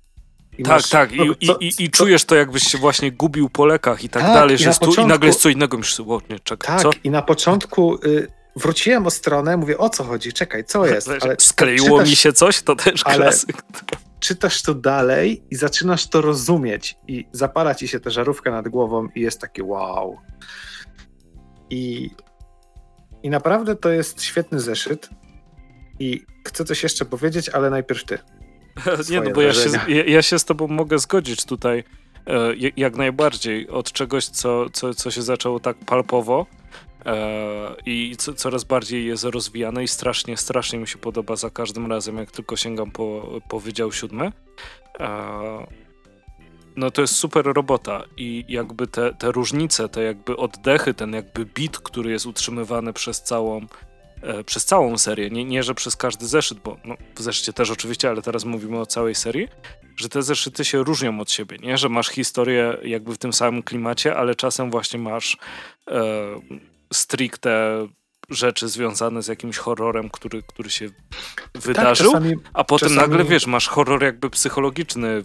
I Tak, masz- tak. I, co- i, co- i, i co- czujesz to, jakbyś się właśnie gubił po lekach i tak, Tak, dalej, i że na stu, i początku- nagle jest co innego. Myślisz, o nie, czekaj, Tak, co? i na początku y, wróciłem o stronę, mówię, o co chodzi, czekaj, co jest? Ale Skleiło czytasz, mi się coś? To też ale- klasyk. Czytasz to dalej i zaczynasz to rozumieć i zapala ci się ta żarówka nad głową i jest takie wow. I, I naprawdę to jest świetny zeszyt i chcę coś jeszcze powiedzieć, ale najpierw ty. Nie, no bo ja się, ja, ja się z tobą mogę zgodzić tutaj e, jak- najbardziej od czegoś, co, co, co się zaczęło tak palpowo e, i co, coraz bardziej jest rozwijane i strasznie, strasznie mi się podoba za każdym razem, jak tylko sięgam po, po Wydział Siódmy. E, no to jest super robota i jakby te, te różnice, te jakby oddechy, ten jakby beat, który jest utrzymywany przez całą przez całą serię, nie, nie że przez każdy zeszyt, bo no, w zeszycie też oczywiście, ale teraz mówimy o całej serii, że te zeszyty się różnią od siebie, nie? Że masz historię jakby w tym samym klimacie, ale czasem właśnie masz e, stricte rzeczy związane z jakimś horrorem, który, który się wydarzył, Tak, czasami, a potem czasami- nagle, wiesz, masz horror jakby psychologiczny,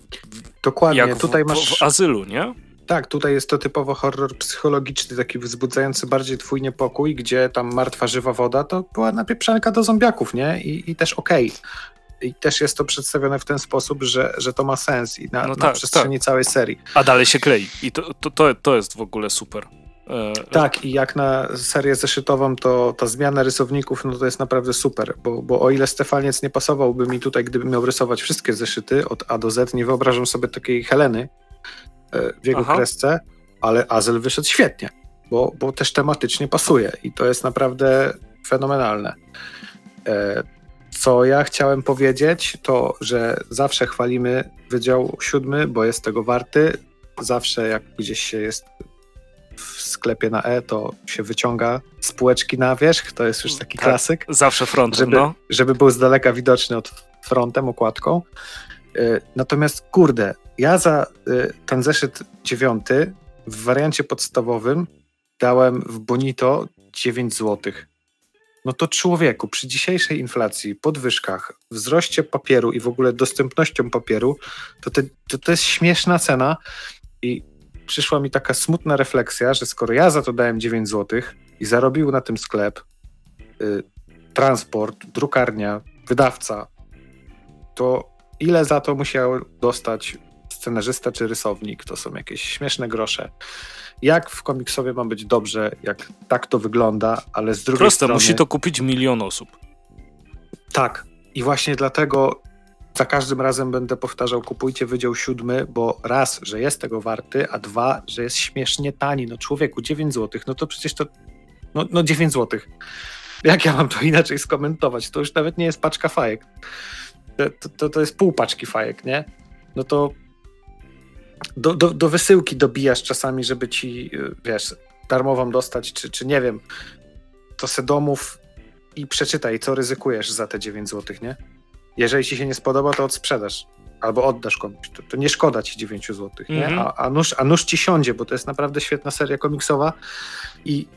dokładnie, jak w, tutaj w, masz... w azylu, nie? Tak, tutaj jest to typowo horror psychologiczny, taki wzbudzający bardziej twój niepokój, gdzie tam martwa, żywa woda to była napieprzanka do zombiaków, nie? I, i też okej. I też jest to przedstawione w ten sposób, że, że to ma sens i na, No na tak, przestrzeni całej serii. A dalej się klei. I to, to, to, to jest w ogóle super. E, Tak, i jak na serię zeszytową, to ta zmiana rysowników, no to jest naprawdę super, bo, bo o ile Stefaniec nie pasowałby mi tutaj, gdybym miał rysować wszystkie zeszyty od A do Z, nie wyobrażam sobie takiej Heleny w jego Aha. kresce, ale Azel wyszedł świetnie, bo, bo też tematycznie pasuje i to jest naprawdę fenomenalne. E, Co ja chciałem powiedzieć, to że zawsze chwalimy Wydział Siódmy, bo jest tego warty. Zawsze jak gdzieś się jest w sklepie na E, to się wyciąga spółeczki na wierzch, to jest już taki Tak. klasyk, Zawsze frontem, żeby, no. żeby był z daleka widoczny od frontem, okładką. E, Natomiast kurde, ja za e, ten zeszyt dziewiąty w wariancie podstawowym dałem w Bonito 9 zł. No to człowieku, przy dzisiejszej inflacji, podwyżkach, wzroście papieru i w ogóle dostępnością papieru, to, te, to, to jest śmieszna cena i przyszła mi taka smutna refleksja, że skoro ja za to dałem 9 zł i zarobił na tym sklep, y, transport, drukarnia, wydawca, to ile za to musiał dostać scenarzysta czy rysownik? To są jakieś śmieszne grosze. Jak w komiksowie ma być dobrze, jak tak to wygląda, ale z drugiej Proste, strony... musi to kupić milion osób. Tak. I właśnie dlatego za każdym razem będę powtarzał, kupujcie Wydział Siódmy, bo raz, że jest tego warty, a dwa, że jest śmiesznie tani. No człowieku, 9 zł, no to przecież to, no, no 9 zł. Jak ja mam to inaczej skomentować? To już nawet nie jest paczka fajek. To, to, to jest pół paczki fajek, nie? No to do, do, do wysyłki dobijasz czasami, żeby ci, y, wiesz, darmową dostać, czy, czy nie wiem, to se domów i przeczytaj, co ryzykujesz za te 9 zł, nie? Jeżeli ci się nie spodoba, to odsprzedasz. Albo oddasz komuś. To, to nie szkoda ci 9 zł, nie? Mhm. A, a, nóż, a nóż ci siądzie, bo to jest naprawdę świetna seria komiksowa i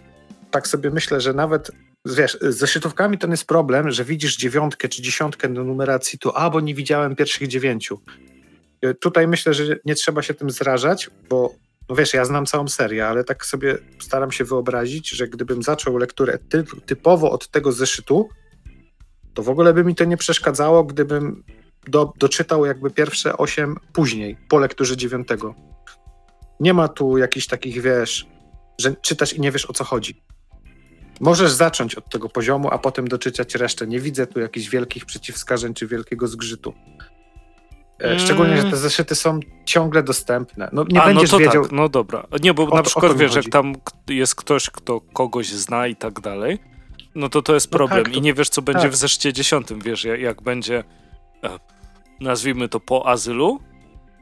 tak sobie myślę, że nawet wiesz, z zeszytówkami to jest problem, że widzisz dziewiątkę czy dziesiątkę do numeracji, to a, bo nie widziałem pierwszych dziewięciu. Y, Tutaj myślę, że nie trzeba się tym zrażać, bo no wiesz, ja znam całą serię, ale tak sobie staram się wyobrazić, że gdybym zaczął lekturę ty, typowo od tego zeszytu, to w ogóle by mi to nie przeszkadzało, gdybym do, doczytał jakby pierwsze osiem później, po lekturze dziewiątego. Nie ma tu jakichś takich, wiesz, że czytasz i nie wiesz o co chodzi. Możesz zacząć od tego poziomu, a potem doczytać resztę. Nie widzę tu jakichś wielkich przeciwwskazań czy wielkiego zgrzytu. E, Szczególnie, że te zeszyty są ciągle dostępne. No, nie A, no będziesz to wiedział. tak, no dobra. Nie, bo O na przykład wiesz, jak tam jest ktoś, kto kogoś zna i tak dalej, no to to jest No problem. tak, I to- nie wiesz, co będzie tak. w zeszycie dziesiątym, wiesz, jak, jak będzie, e, nazwijmy to po azylu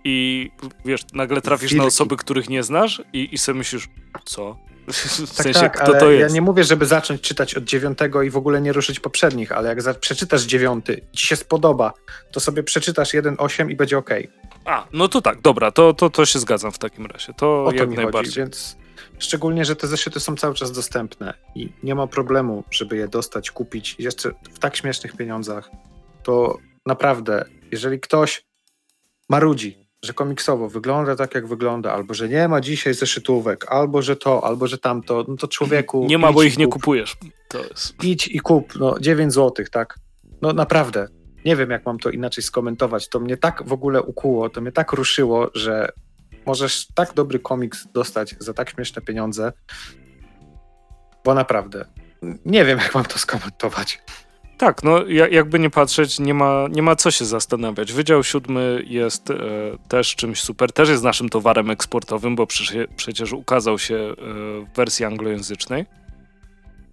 i wiesz, nagle trafisz na Wilki. osoby, których nie znasz i, i sobie myślisz, co? (laughs) W Tak, sensie, tak, kto ale to ja jest? nie mówię, żeby zacząć czytać od dziewiątego i w ogóle nie ruszyć poprzednich, ale jak za, przeczytasz dziewiąty, ci się spodoba, to sobie przeczytasz 1.8 i będzie ok. A, no to tak, dobra, to, to, to się zgadzam w takim razie. To O to jak mi najbardziej. chodzi, więc szczególnie, że te zeszyty są cały czas dostępne i nie ma problemu, żeby je dostać, kupić jeszcze w tak śmiesznych pieniądzach. To naprawdę, jeżeli ktoś marudzi, że komiksowo wygląda tak, jak wygląda, albo że nie ma dzisiaj zeszytówek, albo że to, albo że tamto, no to człowieku... Nie ma, bo ich nie kup. kupujesz. To jest... idź i kup, no 9 zł, tak? No naprawdę, nie wiem jak mam to inaczej skomentować. To mnie tak w ogóle ukuło, to mnie tak ruszyło, że możesz tak dobry komiks dostać za tak śmieszne pieniądze, bo naprawdę, nie wiem jak mam to skomentować. Tak, no ja- jakby nie patrzeć, nie ma, nie ma co się zastanawiać. Wydział siódmy jest e, też czymś super, też jest naszym towarem eksportowym, bo przecież, przecież ukazał się e, w wersji anglojęzycznej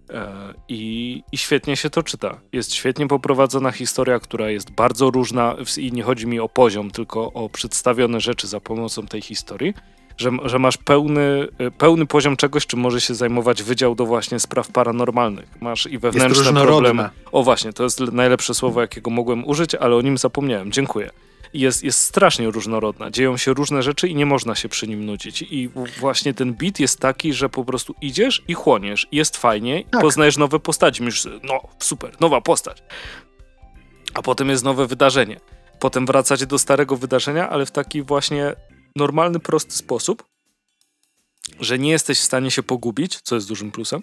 e, i, i świetnie się to czyta. Jest świetnie poprowadzona historia, która jest bardzo różna i nie chodzi mi o poziom, tylko o przedstawione rzeczy za pomocą tej historii. Że, że masz pełny, e, pełny poziom czegoś, czym może się zajmować wydział do właśnie spraw paranormalnych. Masz i wewnętrzne problemy. O właśnie, to jest najlepsze słowo, jakiego mogłem użyć, ale o nim zapomniałem. Dziękuję. Jest, jest strasznie różnorodna. Dzieją się różne rzeczy i nie można się przy nim nudzić. I właśnie ten beat jest taki, że po prostu idziesz i chłoniesz. Jest fajnie, i Tak. poznajesz nowe postaci. Myślisz, no super, nowa postać. A potem jest nowe wydarzenie. Potem wracacie do starego wydarzenia, ale w taki właśnie normalny, prosty sposób, że nie jesteś w stanie się pogubić, co jest dużym plusem.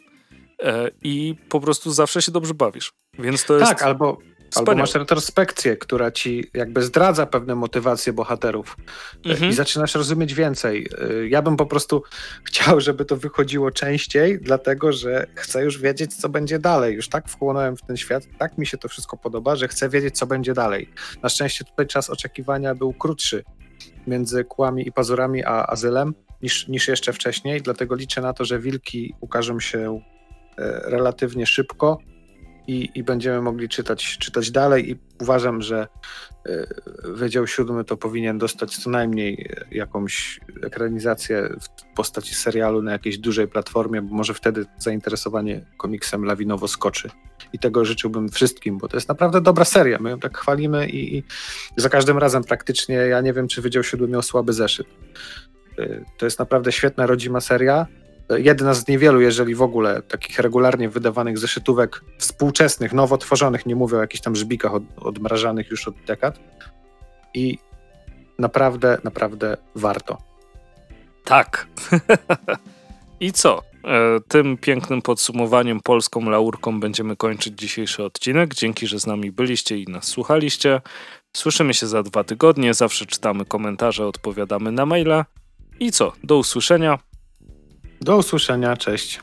E, I po prostu zawsze się dobrze bawisz. Więc to jest. Tak, albo Albo masz retrospekcję, która ci jakby zdradza pewne motywacje bohaterów Mhm. i zaczynasz rozumieć więcej. Y, Ja bym po prostu (laughs) chciał, żeby to wychodziło częściej, dlatego że chcę już wiedzieć, co będzie dalej. Już tak wchłonąłem w ten świat, tak mi się to wszystko podoba, że chcę wiedzieć, co będzie dalej. Na szczęście tutaj czas oczekiwania był krótszy między kłami i pazurami a azylem niż, niż jeszcze wcześniej, dlatego liczę na to, że wilki ukażą się e, relatywnie szybko i, i będziemy mogli czytać, czytać dalej i uważam, że e, Wydział Siódmy to powinien dostać co najmniej e, jakąś ekranizację w postaci serialu na jakiejś dużej platformie, bo może wtedy zainteresowanie komiksem lawinowo skoczy. I tego życzyłbym wszystkim, bo to jest naprawdę dobra seria. My ją tak chwalimy i, i za każdym razem praktycznie, ja nie wiem, czy Wydział Siódmy miał słaby zeszyt. E, To jest naprawdę świetna rodzima seria. E, Jedna z niewielu, jeżeli w ogóle, takich regularnie wydawanych zeszytówek współczesnych, nowo tworzonych, nie mówię o jakichś tam żbikach od, odmrażanych już od dekad. I naprawdę, naprawdę warto. Tak. (laughs) I co? E, Tym pięknym podsumowaniem polską laurką będziemy kończyć dzisiejszy odcinek. Dzięki, że z nami byliście i nas słuchaliście. Słyszymy się za dwa tygodnie. Zawsze czytamy komentarze, odpowiadamy na maile. I co? Do usłyszenia. Do usłyszenia, cześć.